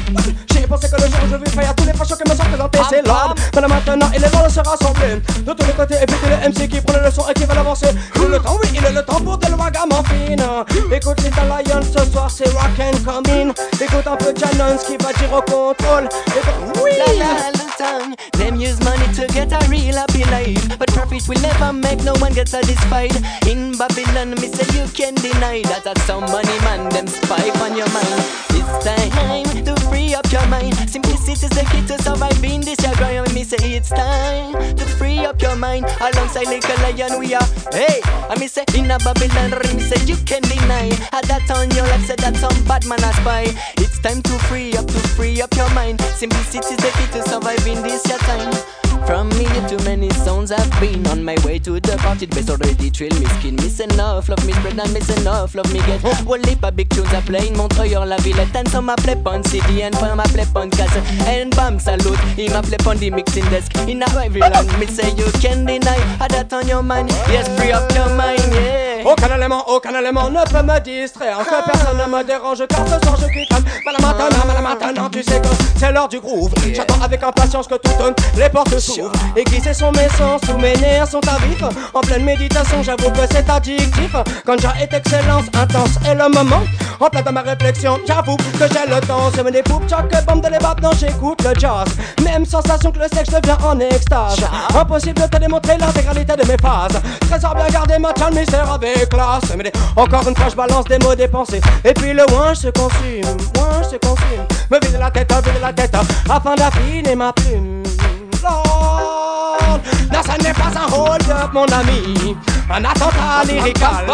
les présentés C'est l'ordre Maintenant, maintenant, il est temps de se rassembler De tous les côtés, et puis le MC qui prend le leçon et qui va l'avancer Il est le temps, oui, il est le temps pour des ragamuffins Écoute Little Lion, ce soir c'est rock and coming Écoute un peu Janons qui va dire au contrôle Écoute, oui.
Them use money to get a real happy life, but profit will never make no one get satisfied. In Babylon, me say you can deny that at some money man them spy on your mind. It's time to free up your mind. Simplicity is the key to surviving this your grind. Me say it's time to free up your mind. Alongside little lion we are. Hey, I me say in a Babylon, me say you can deny. Had that on your life, said that some bad man a spy. It's time to free up, to free up your mind. Simplicity is the key to surviving this your time. From me to many sounds I've been on my way to the party. Base already trail me skin Miss enough. Love me spread and miss enough. Love me get One leap a big tunes I play in Montreuil la Villette And some I play on CD and some I play on cassette And bam salute, him I play on the mixing desk. In a Ivoryland, me say you can deny. Had that on your mind, yes free up your mind, yeah.
Aucun élément, aucun élément ne peut me distraire. Que personne ne me dérange car ce soir je quitte Malamatana, malamatana, tu sais que c'est l'heure du groove. J'attends avec impatience que toutes les portes Aiguiser sont mes sens, tous mes nerfs sont à vif. En pleine méditation, j'avoue que c'est addictif. Quand j'ai est excellence, intense et le moment. En plein de ma réflexion, j'avoue que j'ai le temps. C'est des poupes, chaque bombe de les non j'écoute le jazz. Même sensation que le sexe devient en extase. Impossible de te démontrer l'intégralité de mes phases. Trésor bien gardé, ma le mystère avec classe. Mais encore une fois, je balance des mots dépensés. Et puis le ouin se consume, ouin se consume. Me vide la tête, vide la tête Afin d'affiner ma plume Lord. Non, ce n'est pas un hold-up, mon ami, un attentat lyrical.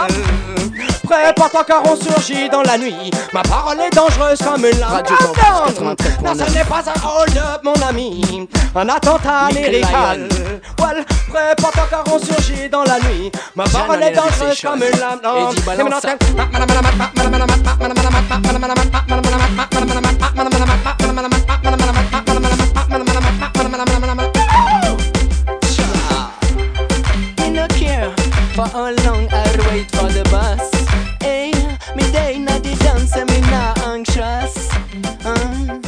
Prépare-toi car on surgit dans la nuit. Ma parole est dangereuse comme une lame. Non, ce n'est pas un hold-up, mon ami, un attentat lyrical. Well, prépare-toi car on surgit dans la nuit. Ma parole est dangereuse comme une lame.
Me for how long I'll wait for the bus. Hey, me day na the dance, me not anxious. Uh.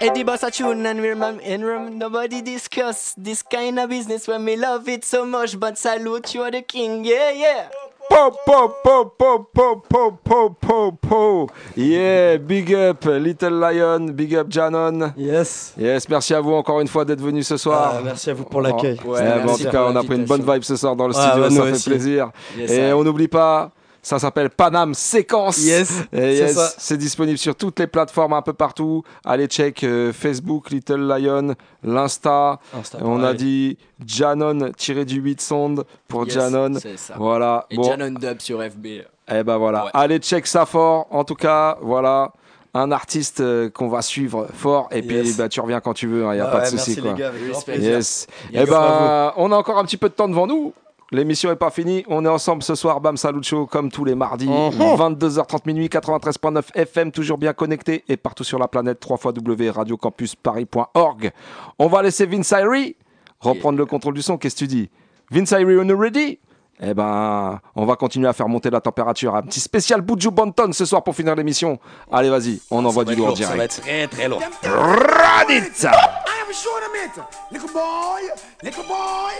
Eddie Boss a tune and we remember, in rem- nobody discuss this kind of business when me love it so much. But salute you are the king, yeah, yeah.
Po, po, po, po po po po po po yeah, big up Little Lion, big up Janon.
Yes.
Yes, merci à vous encore une fois d'être venu ce soir.
Ah, merci à vous pour l'accueil.
En tout cas, on a pris une bonne vibe ce soir dans le ah,
ouais,
studio,
bah,
ça fait plaisir. Et on n'oublie pas ça s'appelle Panam Séquence.
Yes, c'est
yes,
ça.
c'est disponible sur toutes les plateformes un peu partout. Allez check euh, Facebook, Little Lion, l'Insta.
Insta,
on a dit Janon tiré du 8 sonde pour
Yes,
Janon.
c'est ça.
Voilà.
Et
Bon.
Janon Dub sur FB.
Eh ben voilà, allez check ça fort. En tout cas, voilà. Un artiste euh, qu'on va suivre fort et puis bah, tu reviens quand tu veux, il n'y a
Ouais,
pas de souci.
merci,
quoi.
les gars, avec. Yes.
Eh ben, on a encore un petit peu de temps devant nous. L'émission est pas finie. On est ensemble ce soir, Bam Salut Show, comme tous les mardis,
Mhm.
22h30 minuit, 93.9 FM, toujours bien connecté et partout sur la planète, www.radiocampusparis.org. On va laisser Vince Irie reprendre le contrôle du son. Qu'est-ce que tu dis? Vince Irie, on est ready? Eh ben, on va continuer à faire monter la température. Un petit spécial Buju Banton ce soir pour finir l'émission. Allez, vas-y, on envoie du lourd
Ça va
direct.
être très très lourd.
Radit
I am showing them it. Little boy, little boy.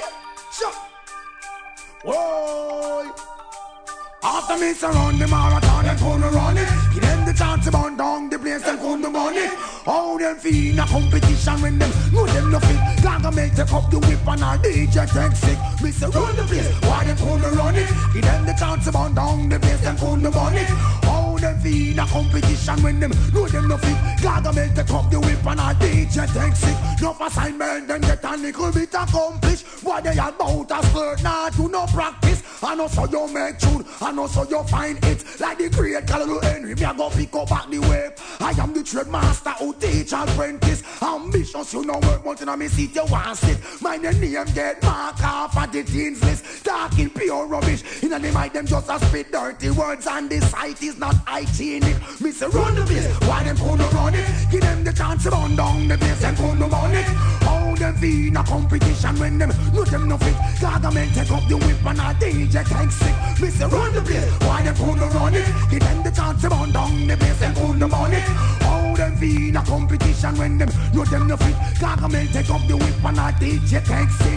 Whoa. After me surround the marathon and gonna run it. Give them the chance to burn down the place and come the money How them feel in a competition when them. Know them no fit. Gonna make take up the whip and our DJ take sick. Me say run the place, why them gonna run it? Give them the chance to burn down the place and come the money How them feel in a competition when them know them no fit. Make take up the whip and our DJ take sick No assignment them get a little bit accomplished. What they about a flirt now do no practice. I know so you make tune, I know so you find it. Like the great Calulu Henry, me I go pick up back the wave I am the trade master who teach apprentice. Ambitious, you know work mountain on me seat, you want sit. My name get mark off at the teens list. Talking pure rubbish, in the mic them just a spit dirty words And the site is not hygienic Me say run the place, why them gonna run it? Give them the chance to run down the place and gonna run it. How them feel in a competition when them know them no fit? Gargamel take up the whip and a DJ tank sick Me say run the place, why them gonna run it? Give them the chance to run down the place and gonna run it. How them feel in a competition when them know them no fit? Gargamel take up the whip and a DJ tank sick.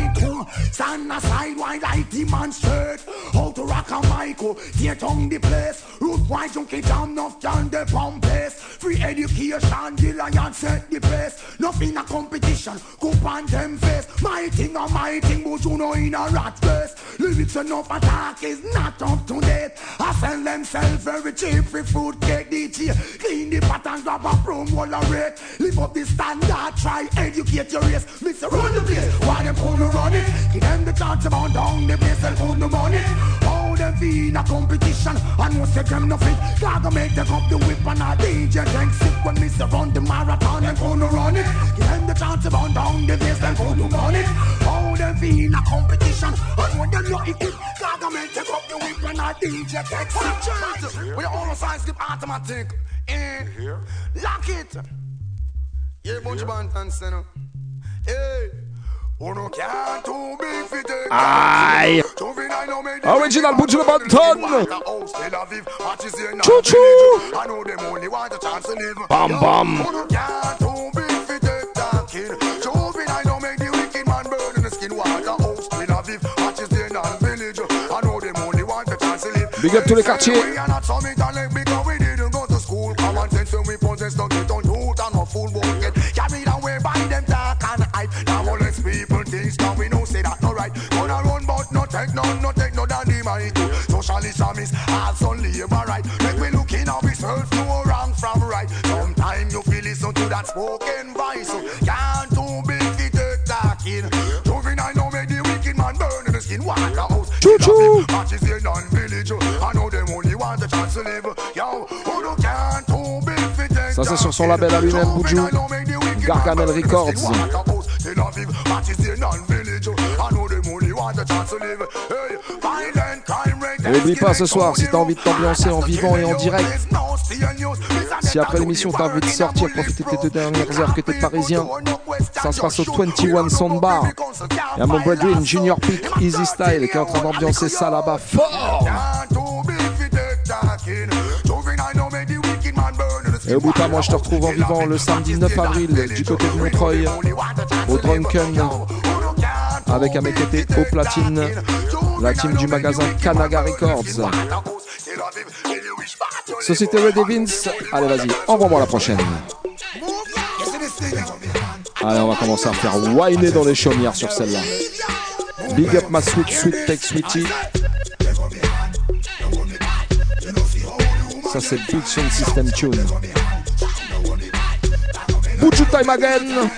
Stand aside while I demonstrate How to rock a mic, oh, tear down the place. Root white junkie jam enough down the pump place
Free education, the lion set the pace. Nothing a competition, coop on them face. My thing or my thing, but you know in a rat race. Lyrics enough attack is not up to date. I sell themselves very cheap for fruit cake DT. Clean the and grab a broom wall a rate. Live up the standard, try educate your race. Mr. Run the place, why them put run it? Give them the chance about down the place and put the money. How them be in a competition and what's the them no fit. Gotta make them up the whip and a DJ tank sick when Mr. Run the marathon and gonna run it. Give them the chance about down the place and put the money. How them be in a competition and when them not equipped. Gotta make them up the whip and a DJ tank sick.
We all signs skip automatic. In eh. here, lock it. Yeah, bunch of bantans, you know. Hey.
Aïe. Original Butcher Banton Chou-chou
I know them only want a chance to live
Bam bam.
Uno can't too big for the talking Juvenile don't make the wicked take none, no take no daddy might Socialism is also labor right. Make we look in ourselves know wrong from right. Sometime you feel listen to that spoken voice. So Can't too big to take talking Juvenile no make the wicked man burn in the skin. Water house,
Choo-choo.
Matches in non-village I know them only want a chance to live. Yo, who don't can't too big to take
Ça c'est sur son label à lui-même Buju Gargamel Records n'oublie pas ce soir, si t'as envie de t'ambiancer en vivant et en direct, si après l'émission t'as envie de sortir, profiter de tes deux dernières heures que t'es parisien, ça se passe au 21 Sound Bar. Et à mon Brethren, Junior Peak, Easy Style, qui est en train d'ambiancer ça là-bas. Fort. Et oublie pas, moi je te retrouve en vivant le samedi 9 avril du côté de Montreuil, au Drunken, avec à mes côtés au platine, la team du magasin Kanaga Records. Société Red Vince, allez vas-y, envoie-moi la prochaine. Allez, on va commencer à faire whiner dans les chaumières sur celle-là. Big up ma sweet sweet tech sweetie. Ça c'est Big Sound System Tune. Buju time again.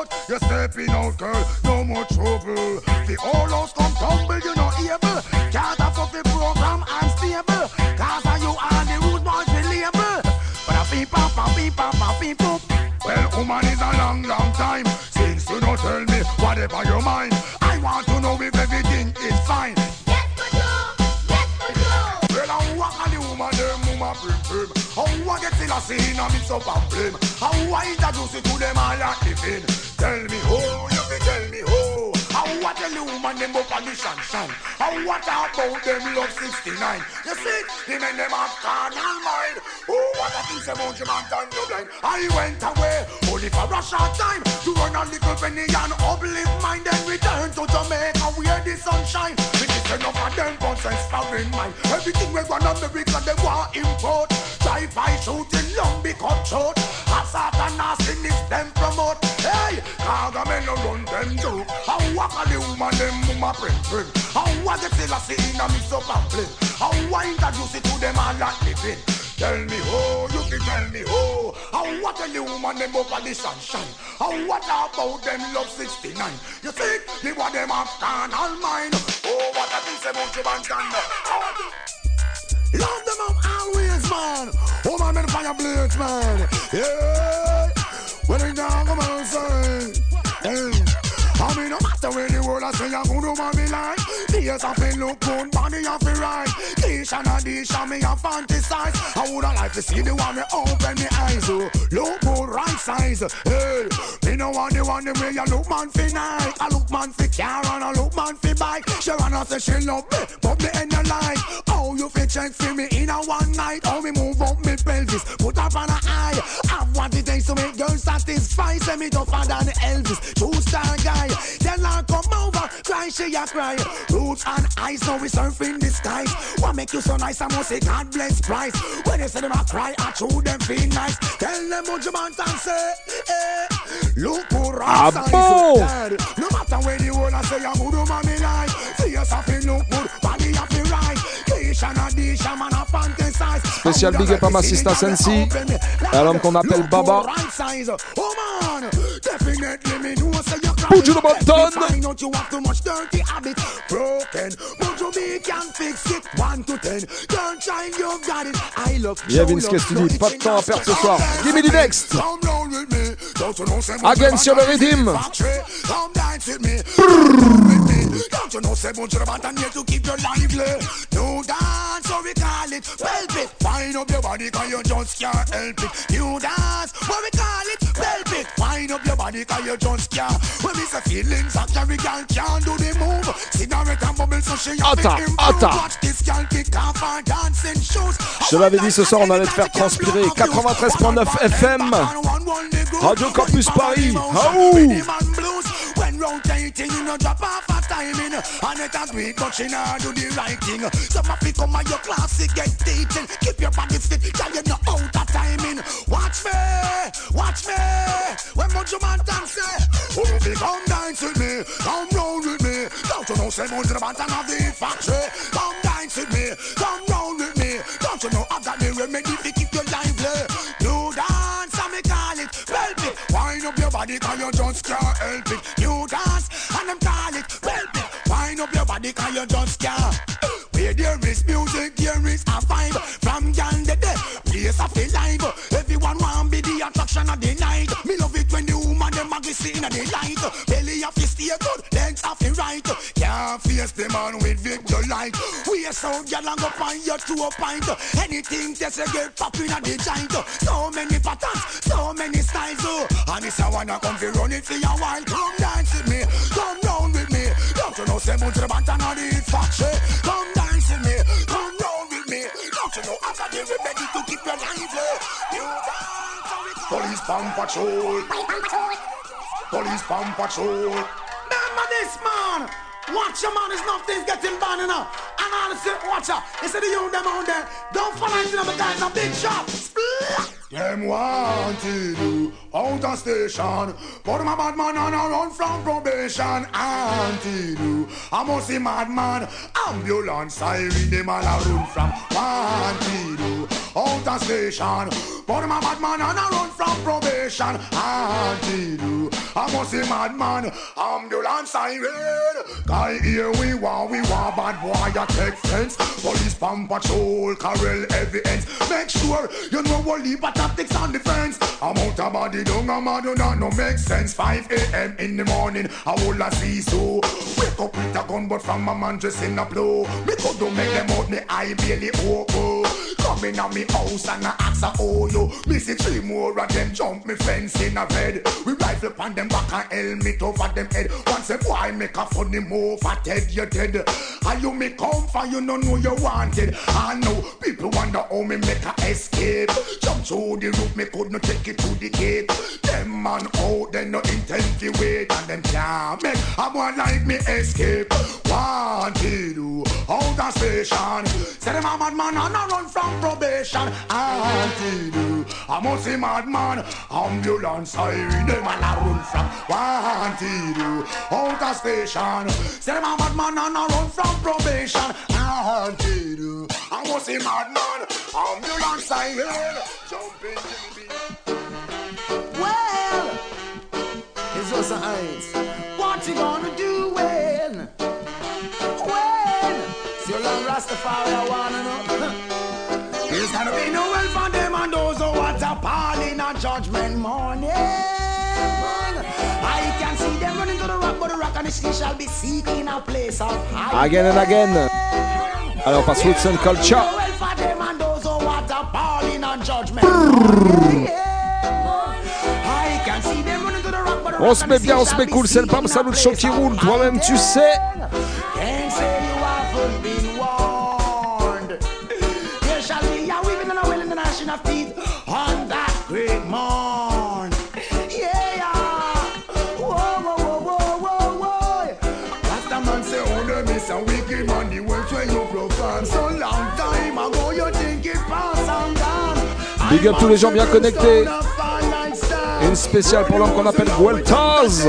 Out.
You're stepping out, girl, no more trouble. The whole house come tumble, you not able. Can't afford the program and stable. Cause are you and the rude boys label. But a beep pop, a beep pop, a beep pop. Well, woman is a long, long time since you don't tell me whatever your mind. I want to know if everything is fine.
Yes, Buju. Yes, Buju.
Well, I walk on the woman, them woman prim prim. How I get I in a mix up and blame. How I introduce you to them all at fin. Tell me who, tell the woman them up on the shan shan. What about them love 69. You see, the men them have carnal mind. Oh, what a thing about your man turn you blind. I went away, only for a short time. To run a little penny and uplift mind. Then return to Jamaica where the sunshine. With this enough of them consensus foreign mind. Everything we run America, they want import. Drive-by shooting, long be cut short. Assault and nastiness, them promote. Hey, cargo men no run them too. How walk a the woman, them mama prim prim. How was it still a see in a mix up and flip? How I introduce it to them all like living. Tell me who, you can tell me who. How what a the woman, them on the sunshine. How what about them love 69? You think the what them have carnal mind? Oh, what a thing about you, man, Love them up always, man. Oh, man, men fire blades, man. Yeah. When they down, come on, say. Hey. I mean, no matter where the world I say I'm gonna do me like Tears have been look good, body have been right. Dish and a dish and me a fantasize I woulda like to see the one me open me eyes. Oh. Look good, right size. Hey, me no want the one the way you look man fi night. I look man fi car and I look man fi bike. Run out say she love me, but me in the like How you fi check for me in a one night? How me move up me pelvis, put up on a eye. Have what it takes to make girls satisfy Say me tougher than Elvis, true star guy. Tell her come over, cry she a cry. Roots and eyes, now we surfing the skies. What make you so nice, I must say God bless Christ. When they say them a cry, I chew them feel nice. Tell them what you want and say. Eh. Look who
Ah
right
bon?
size No matter where world I say I'm good, mommy like. Face off in look good, body off in right
Spécial big up à ma sister Sensi, à l'homme qu'on appelle Baba. Buju the Banton.
Find out you have too much dirty habits. Broken, but you me can fix it. One to ten, don't try you got it. I love
Yavins, qu'est-ce que tu dis? Pas de temps à perdre ce soir. Give me the next. Again sur le
Don't you know say bunch of band here to keep you lively? New dance, so we call it velvet. Wind up your body cause you just can't help it. New dance, what we call it velvet. Wind up your body cause you just can't. When we say feelings that carry girl can't do the move. Cigarette and bubble so she have
Atta,
it improve.
atta.
Watch this girl kick off her dancing shoes.
Je l'avais dit ce soir, on allait te faire transpirer 93.9 FM, Radio Campus Paris. Aouh
When rotating, you know drop off a timing And it a great, but she not do the right thing Some of it come at your classic get teaching Keep your body fit, girl you know out of timing Watch me, watch me When Mojo Man dance Oh, if you come dance with me Come round with me. Don't you know say Mojo Man and have the factory. Come dance with me Come round with me. Don't you know I got the remedy to keep you lively You dance and me call it velvet Wind up your body cause you just can't help it You dance and them call it velvet Wind up your body cause you just can't Where there is music, there is a vibe. From yonder day, place I feel live. Everyone want be the attraction of the night woman them a glisten in the light Belly have to stay good, legs have to right. Can't face the man with victor light. We a sound girl and go find your two pint Anything just a get popping at the joint So many patterns, so many styles. Oh. And it's a wanna come fi run it for a while Come dance with me, come down with me. Don't you know say to the bantan on the factory eh, Come dance with me, come down with me. Don't you know I got the remedy to keep you lively eh, You dance how we call Police bomb patrol Police bomb patrol Remember this man Watch your man, is nothing's getting bad enough. And all say, watch out. You see the youth them out there. Don't fall into them guys a big shop. Splat. Them wanted you out of station. But my bad man on a run from probation. Anti do. I must see madman. Ambulance siren them all a run from. Wanted you out of station. But my bad man on a run from probation. Anti do. I must see madman. Ambulance siren. Guy here we want, we want bad boy a take fence. Police pump patrol, carrel evidence. Make sure you know what leave a tactics on the fence. I'm out of body, don't I'm mad, do not no make sense. 5 a.m. in the morning, I will a see so. Wake up with a gun, but from my man just in a blow. Me could do make them out, me eye barely open. Come in on me house and I ask a oh yo. Me see three more of them jump me fence in a bed. We rifle upon them back and helmet over them head. Once a boy make a funny move, I dead you dead. And you me come for you no know you wanted. I know people wonder how me make a escape. Jump through the roof, me could not take it to the gate. Them man out, they no intend to wait, and them can't make a boy like me escape. Wanted you out of station. Say them a mad man and a run from probation. Wanted you, I must see madman. Ambulance siren, them a run from. Wanted you out of station. Say them a mad man and a run from probation. Wanted you, I must see madman. Ambulance siren, jump in the beat. Well, it's just an Rastafari, I wanna know. There's gonna be no help for them and those who want judgment morning? I can see them running to the rock, but the rock and the sea shall be seeking a place of hiding.
Again and again. Alors, passe Roots and Culture. On se met bien, on se met cool, c'est le Pam Salut Show qui roule. Toi-même, tu sais. Big up tous les gens bien connectés. Une spéciale pour l'homme qu'on appelle Gueltaz.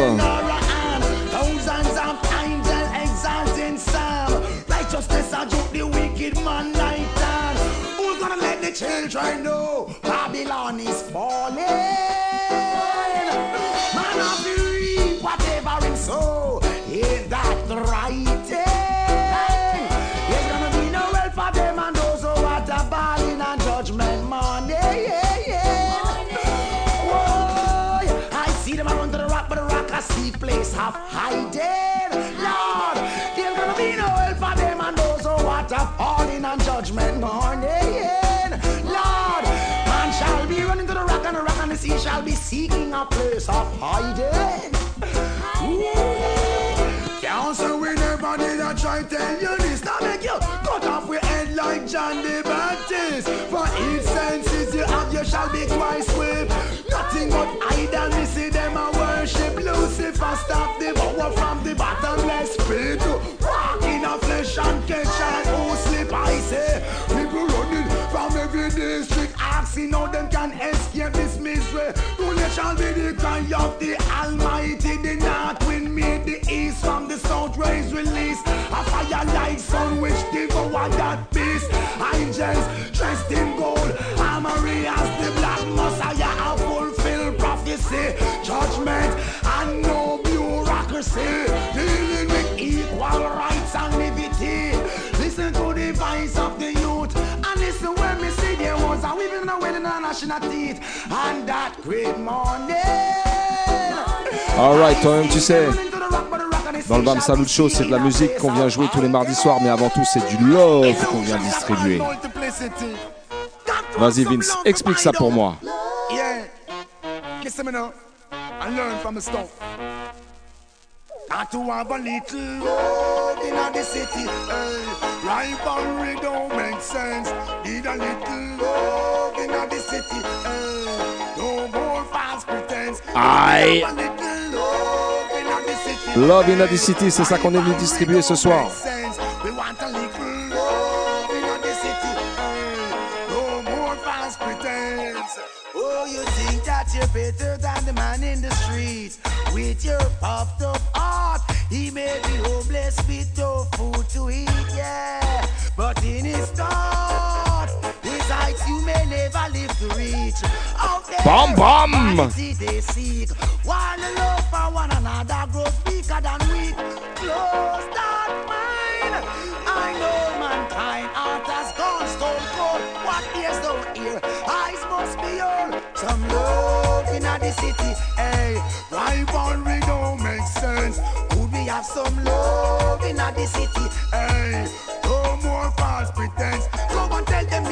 Seeking a place of hiding. Can't say we never did I try tell you this Now make you cut off your head like John the Baptist. For each senses you have you shall be twice whipped Nothing but idol me see them a worship. Lucifer stop the the Almighty The north wind made the east from the south rays released. A fire like sun which devour that beast. Angels dressed in gold. Armory as the black messiah have fulfilled prophecy. Judgment and no bureaucracy. Dealing with equal rights and liberty. Listen to the voice of the youth. And listen when me see there was a weeping and a wailing and a teeth. And that great morning
Alright, toi-même, tu sais. Dans le Bam Salut Show, c'est de la musique qu'on vient jouer tous les mardis soirs, mais avant tout, c'est du love qu'on vient distribuer. Vas-y, Vince, explique ça pour moi.
Yeah, listen me now and learn from the stuff. Got to have a little love in the city. Hey, rivalry don't make sense. Need a little love in the city. Hey, no more false pretense.
Aïe.
Love in the City,
c'est ça qu'on est venu distribuer ce soir.
You're better than the man in the streets With your puffed up heart He may be hopeless with no food to eat, yeah But in his heart never live to reach. Out there, they seek. While the love for one another grows weaker than weak. Close that mind. I know mankind heart has gone stone cold. What ears don't hear, eyes must be. Some love in the city, hey.
Rivalry don't make sense.
Could we have some love in the city,
Hey, no more false pretense.
Go and tell them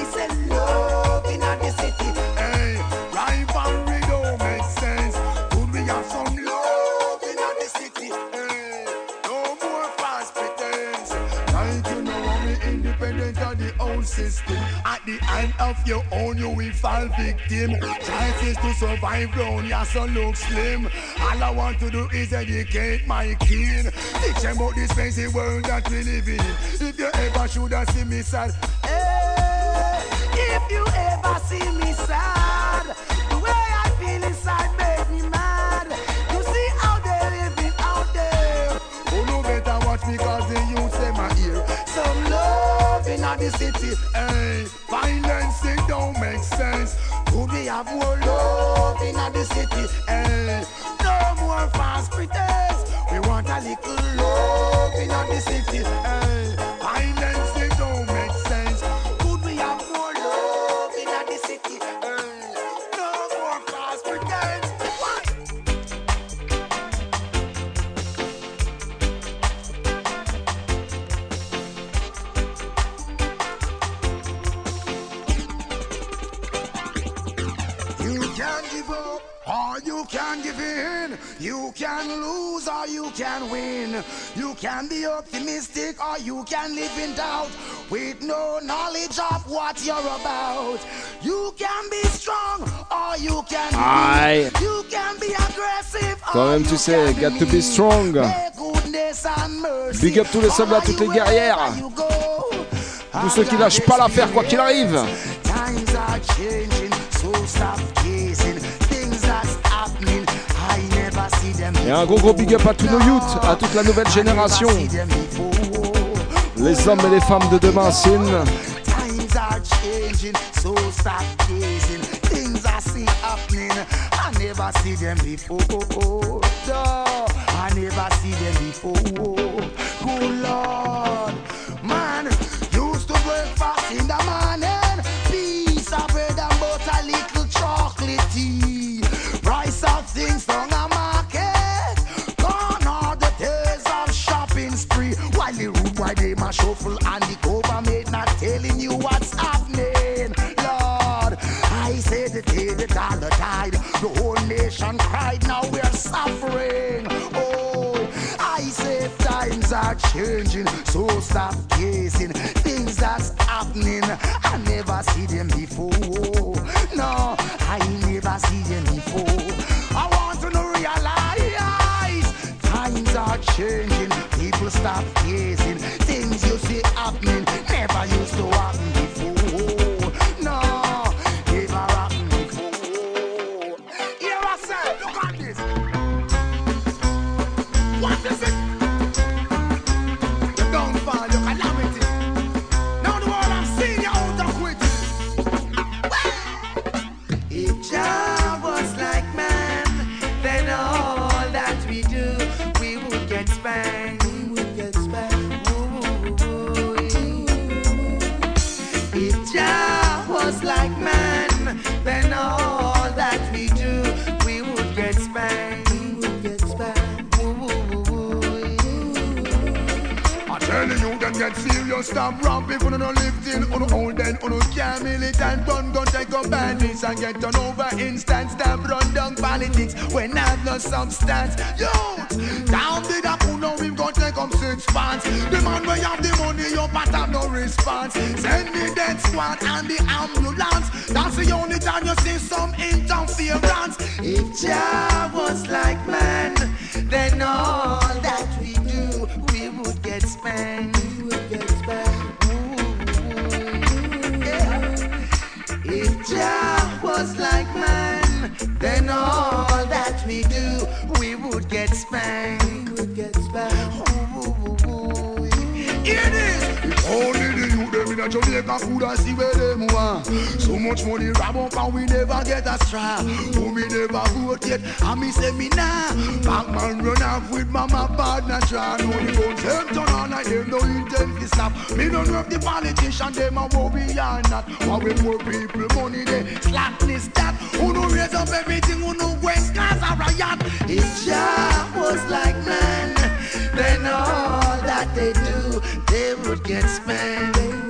system. At the end of your own, you will fall victim. Chances to survive round, you so look slim. All I want to do is educate my kin. Teach them about this crazy world that we live in. If you ever should have seen me sad, hey,
If you ever see me sad, the city.
Hey, violence it don't make sense.
Could we have more love in the city?
Hey,
no more false pretense. We want a little love in the city.
Hey, can win. You can be optimistic or you can live in doubt with no knowledge of what you're about. You can be strong or you can
Aye.
be You can be aggressive
Quand
or
même, tu sais, got to be strong. Big up tous les soldats, toutes les guerrières. Tous ceux qui lâchent pas l'affaire quoi qu'il arrive.
Times are
Et un gros gros big up à tous nos youths, à toute la nouvelle génération. Les hommes et les femmes de demain, Sin.
They and the government not telling you what's happening. Lord, I say the day the dollar died, the whole nation cried. Now we're suffering. Oh, I say times are changing, so stop gazing. Get get
serious, stop rapping for no lifting, on old then, on can't militant, gun gun take up badness and get done over instant, stop run down politics when have no substance. Youth, down the da know we gon' take up six pants. The man way have the money, your but have no response. Send the death squad and the ambulance. That's the only time you see some interference.
If Jah was like man, then all that we do, we would get spanked. Was like mine. then all that we do, we would get spanked.
Them Jamaica could have see where them want. So much money rob up and we never get a strap. Who oh, me never vote yet, and me say me nah. Back man run off with mama partner try. No the guns them turn on and them no intent to stop. Me don't know if the politician them a what we are not. Why we poor people money they slackness that. Who no raise up everything, who no west cause a riot.
If Jah was like man, then all that they do, they would get spanked.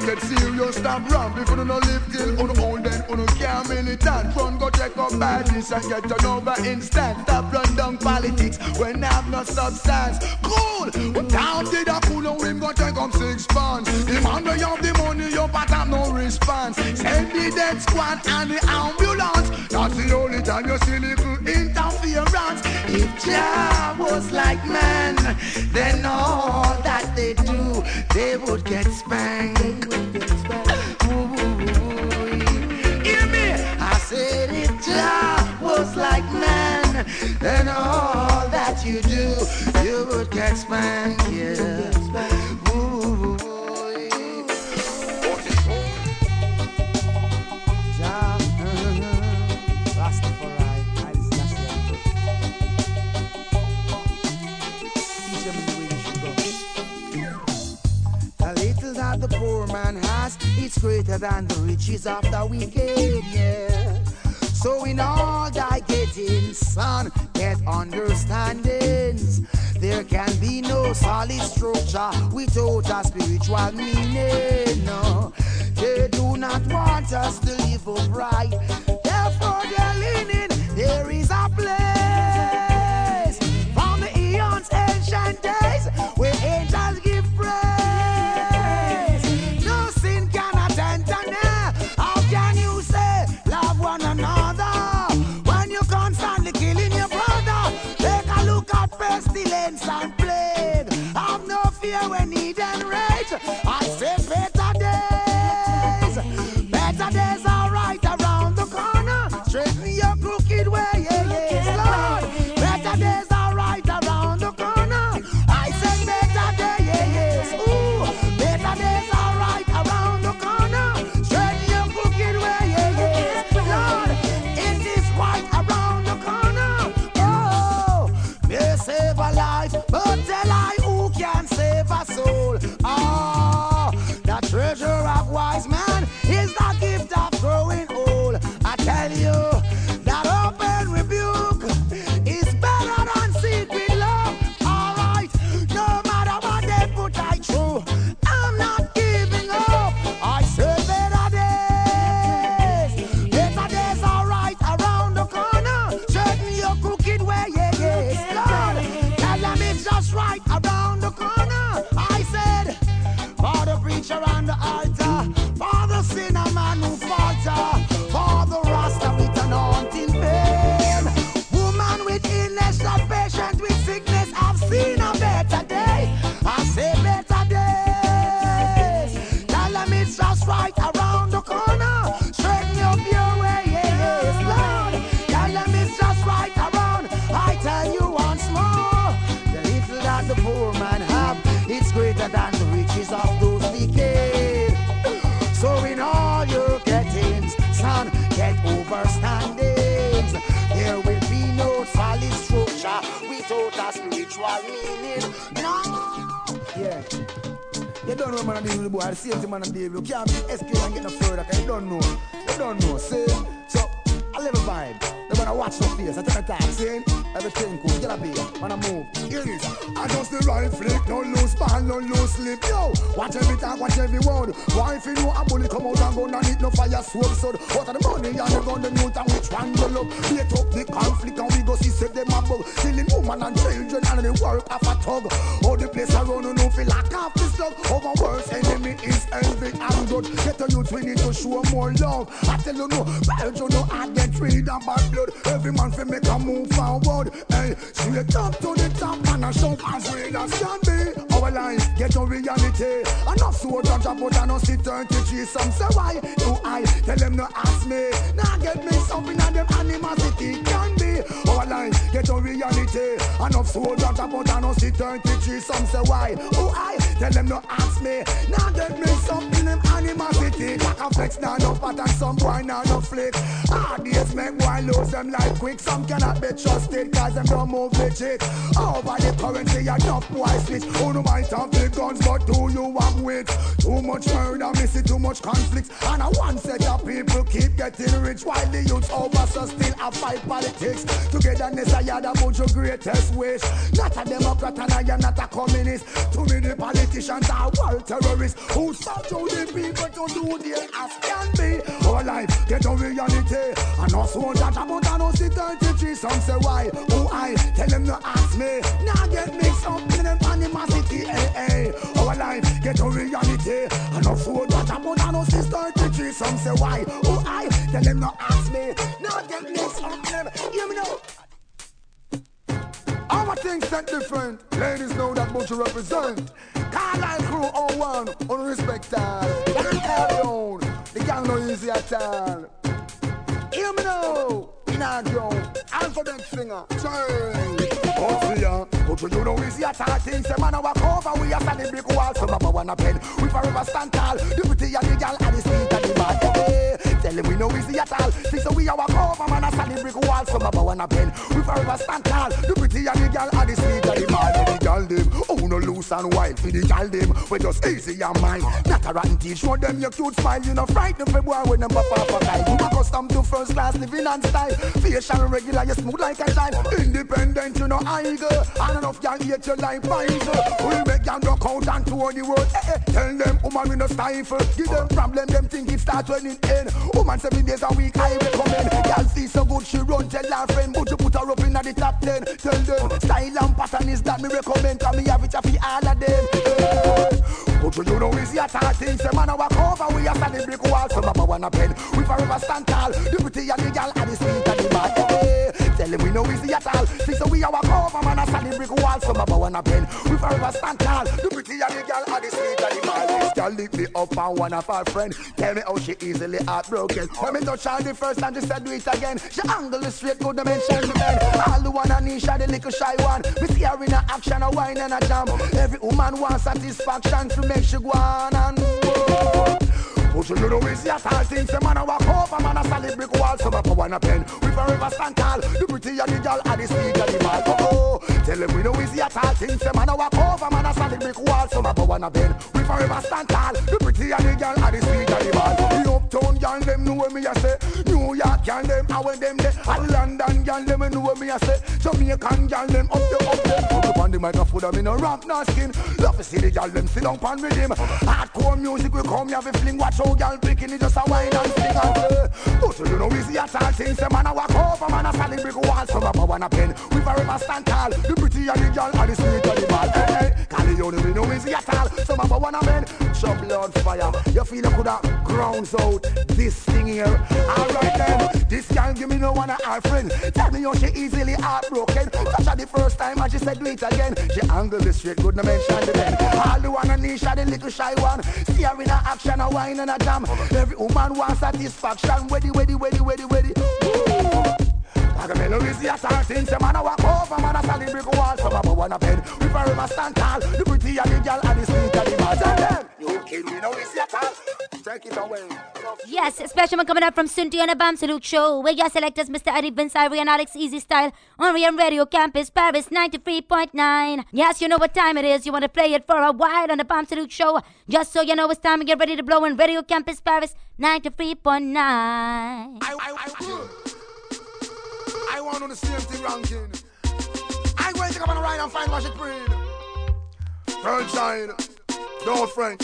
Them get serious, stop ramp. If you no live till uno old, then uno can't militant. Run go check up badness and get turn over instant. Stop run down politics when I have no substance. Cool, we down to the cool and him go take up six pounds. Man they have the money, you but have no response. Send the dead squad and the ambulance. That's the only time you see little interference.
If Jah was like man, then all that they do, they would get spanked. Said Jah was like man, then all that you do, you would get spanked. Yeah. Ooh. The little that the poor man has, it's greater than the riches of the wicked, yeah. So in all thy getting, son, get understandings. There can be no solid structure without a spiritual meaning. No, they do not want us to live upright. Therefore, they're leaning. There is a place can't be escape and get no further, cause you don't know. You don't know, see? So, I live a vibe. They wanna watch no face, I tell you that, see?
Everything cool. Get here. Man, I move.
This. I just the right flick, don't lose don't lose slip. Yo, watch every talk, watch every word. Why if you know a bullet come out and gun and it no fire sword sword. Out of the money and the gun, the youth and which one you love. Bait up the conflict and we go see say them a bug. Killing woman and children and the work of a tug. All the place around you know feel like half the stuff. Our worst enemy is envy and grudge. Get the youth, we need to show more love. I tell you no, Belgium no I get rid of bad blood. Every man fi make a move forward. Hey, straight up to the top and a shout as real as can be. Our life get a reality. Enough soldier drop out and no see 33. Some say why do I tell them no ask me. Now get me something and them animosity can be. Our life get a reality. Enough soldier drop out and no see 33. Some say why do I tell them no ask me. Now get me something them animosity. Like a flex now no pattern some boy now no flick. Hard days make boy lose them like quick. Some cannot be trusted cause them don't move legit. Over the currency enough boy switch. Who no might have big guns but do you have wit? Too much murder, missing too much conflicts. And a one set of people keep getting rich while the youths over so still a fight politics. Togetherness I had about your greatest wish. Not a Democrat and I am not a communist. Too many politicians are world terrorists who start to the people to do their as can be. Our life get a reality. And also that about I know see 33. Some say why? Who I tell them to ask me. Now get mixed up in them animosity. Hey, hey. Our life get to reality. Also that about I know see 33. Some say why? Who I tell them to ask me. Now get up in them. Hear me now.
Our things set different. Ladies know that what you represent. Carline crew on 01, on respect all. Gang carry on. The gang no easy at all. Hear me now. In our ground. Singer. Turn.
Oh, yeah. But you know easy at all things. Say man, I walk over. We are standing brick wall. Some of one a pen. We forever stand tall. The pretty and the gal and the sweet and the bad. Hey, Tell them we know easy at all. Think so we are walk over. Man, I standing brick wall. Some of one a pen. We forever stand tall. The pretty and the gal and the sweet and the bad. Gal them. Oh, no loose and wild. For the gal them. We just easy and mine. Not a rotten teeth. Show them your cute smile. You know frightened for boy when them pop up a guy. You accustomed to first class living and style. Facial regular. You smooth like a child. Independent. You know I go. And enough y'all hate you like Pfizer. We make y'all rock out and tour the world. Eh, eh. Tell them, woman, we no stifle. Give them problem, them think it start when it end. Woman, seven days a week, I recommend. Y'all see so good, she run, tell her friend. But you put her up in the top ten. Tell them, style and pattern is that me recommend. Cause me have it for all of them. But you know easy at all things. The man a walk over, we a standing brick wall. Some of wanna pen. We forever stand tall. The pretty and the gal and the sweet and the bad. Tell them we know easy at all. Think so we a walk over, man a standing brick wall. Some of wanna pen. We forever stand tall. The pretty and the gal and the sweet and the bad. This gal lift me up and one of her friend. Tell me how she easily heartbroken. When me touch her the first time, she said do it again. She angle it straight, good to mention the men. All the one and Nisha, the little shy one. We see her in a action, a wine and a jam. Every woman wants satisfaction to make she go on and go. But you know it's your tall things, the man a walk over, man a solid brick wall, some up a one a pen. We forever stand tall, the pretty and the gal and the sweet and the bad. Oh, oh, tell them we know it's your tall things, the man a walk over, man a solid brick wall, some up a one a pen. We forever stand tall, the pretty and the gal and the sweet and the bad. The uptown gal them know what me a say, New York gal them how when them there, and London gal them know what me a say, Jamaican gal them up the up them. Up on the microphone, I'm in a ramp, no skin. Love to see the gal them sit down pan rhythm. Hardcore music we come here, we fling watch how gal picking it just a wine and sing and. But you know easy at all things, the man a walk over, man a solid brick wall, some of a one a pen. We forever stand tall, the pretty and the gal and the sweet and the bad. Hey, hey, Calione, we know easy at all, some of a one a men. Show blood fire, you feel you coulda grounds out this thing here. Alright then, this gal give me no one of her friend. Tell me how she easily heartbroken. Touch her the first time and she said do it again. She angle the straight, good no mention the men. All the one and Nisha, the little shy one. See her in a action, a wine and a jam. Every woman wants satisfaction. Weddy, weddy, weddy, weddy, weddy. Agamelo is the assassin. Say man a walk over, man a solid brick wall. Some of a one a pen. We forever stand tall. The pretty and the gal and the sweet and the bad. Tell them, you kid, we know it's your tall. Take it away.
Yes, special one coming up from Cynthia and a Bam Salute Show. Where your selectors, Mr. Eddie Vince, Ivory, and Alex Easy Style on Rian Radio Campus, Paris 93.9. Yes, you know what time it is. You want to play it for a while on the Bam Salute Show. Just so you know it's time to get ready to blow in Radio Campus, Paris 93.9.
I want on the same thing ranking.
like when you come on a ride and find wash it green. Sunshine, don't friend.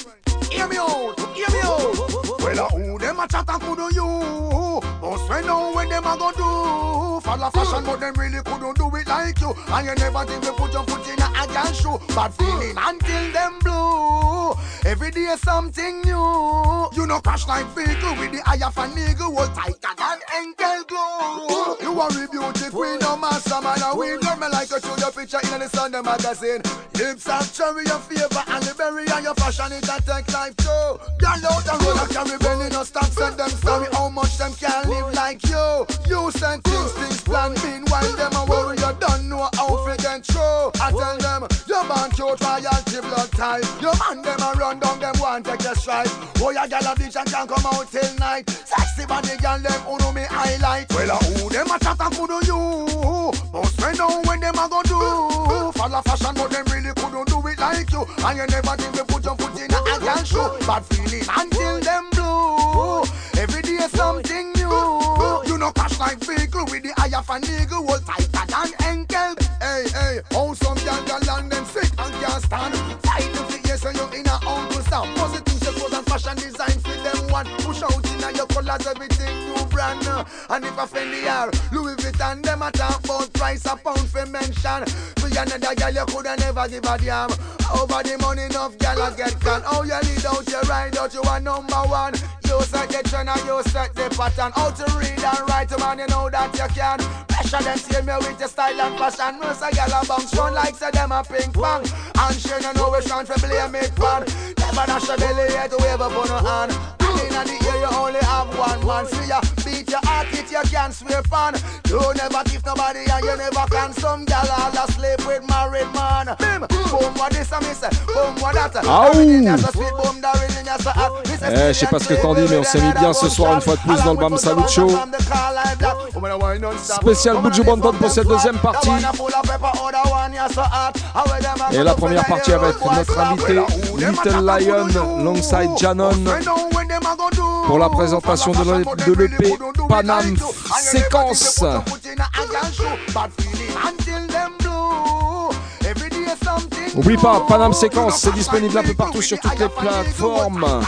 Hear me out, hear me out. Well, uh, who them a chat and could you? But when know when them a go do? Follow fashion, but them really couldn't do it like you. And you never think we put your foot in a again shoe. Bad feeling until them blue. Every day something new. You know crash like vehicle with the eye of a nigga. Was tighter than ankle glue. You are a beauty queen, no master man. And we girl me like you show your picture in the Sunday magazine. Lips of cherry, your favor and the berry and your fashion it a take life too. Girl out the road, I carry belly, no stop send them story how much them can live like you. You send things, things plan. Meanwhile, them a worry you don't know how to get through. I tell them, your man cute royalty blood type. Your man them a run down, them want take a strike. Oh, your gal a bitch and can't come out till night. Sexy body gal them who know me highlight. Well, uh, who them a chat and could do you? But spend out when them a go do. Follow fashion, but them really couldn't do it like you. And you never think we put your foot in a gal shoe. Bad feeling until them blue. Every day something new. You know crash like vehicle with the eye of a nigga. Hold tighter than ankle. Hey, hey, how some young gal land them sick and can't stand. Fight the figures and you in a uncle stand. Positive your clothes and fashion design fit them one. Push out in your colors, everything new brand. And if I offend the air, Louis Vuitton, them a talk about price a pound for mention. For another girl, you coulda never give a damn. Over the money, enough gal a get can. Oh, you lead out, you ride out, you are number one. You set the trend and you set the pattern. How to read and write, man, you know that you can. Pressure them see me with your style and fashion. Most a gal a bounce run like say them a ping pong. And she no know which one for blame it pan. Never dash your belly yet to wave up on her hand. And in the year you only have one man. See ya beat your heart it you can't swear fan. You never give nobody and you never can. Some gal all a sleep with married man. Bim, boom what this a miss, boom what that.
Ah, Eh, je sais pas ce que t'en dis, mais on s'est mis bien ce soir une fois de plus dans le Bam Salut Show. Spécial Buju pour cette deuxième partie. Et la première partie avec notre invité Little Lion alongside Janon pour la présentation de l'e- de l'EP Panam Séquence. Oublie pas, Panam Séquence, c'est disponible un peu partout sur toutes les plateformes.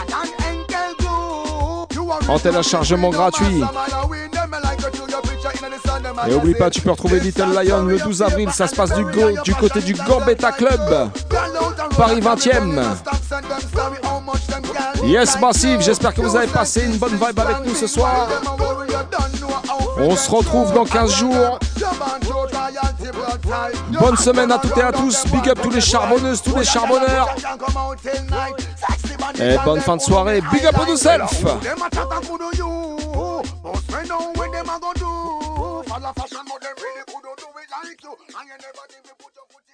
En téléchargement gratuit. Et oublie pas, tu peux retrouver Little Lion le 12 avril. Ça se passe du, go, du côté du Gambetta Club, Paris 20e. Yes, Massive, j'espère que vous avez passé une bonne vibe avec nous ce soir. On se retrouve dans 15 jours. Bonne semaine à toutes et à tous. Big up tous les charbonneuses, tous les charbonneurs. Et bonne fin de soirée. Big up
never put your foot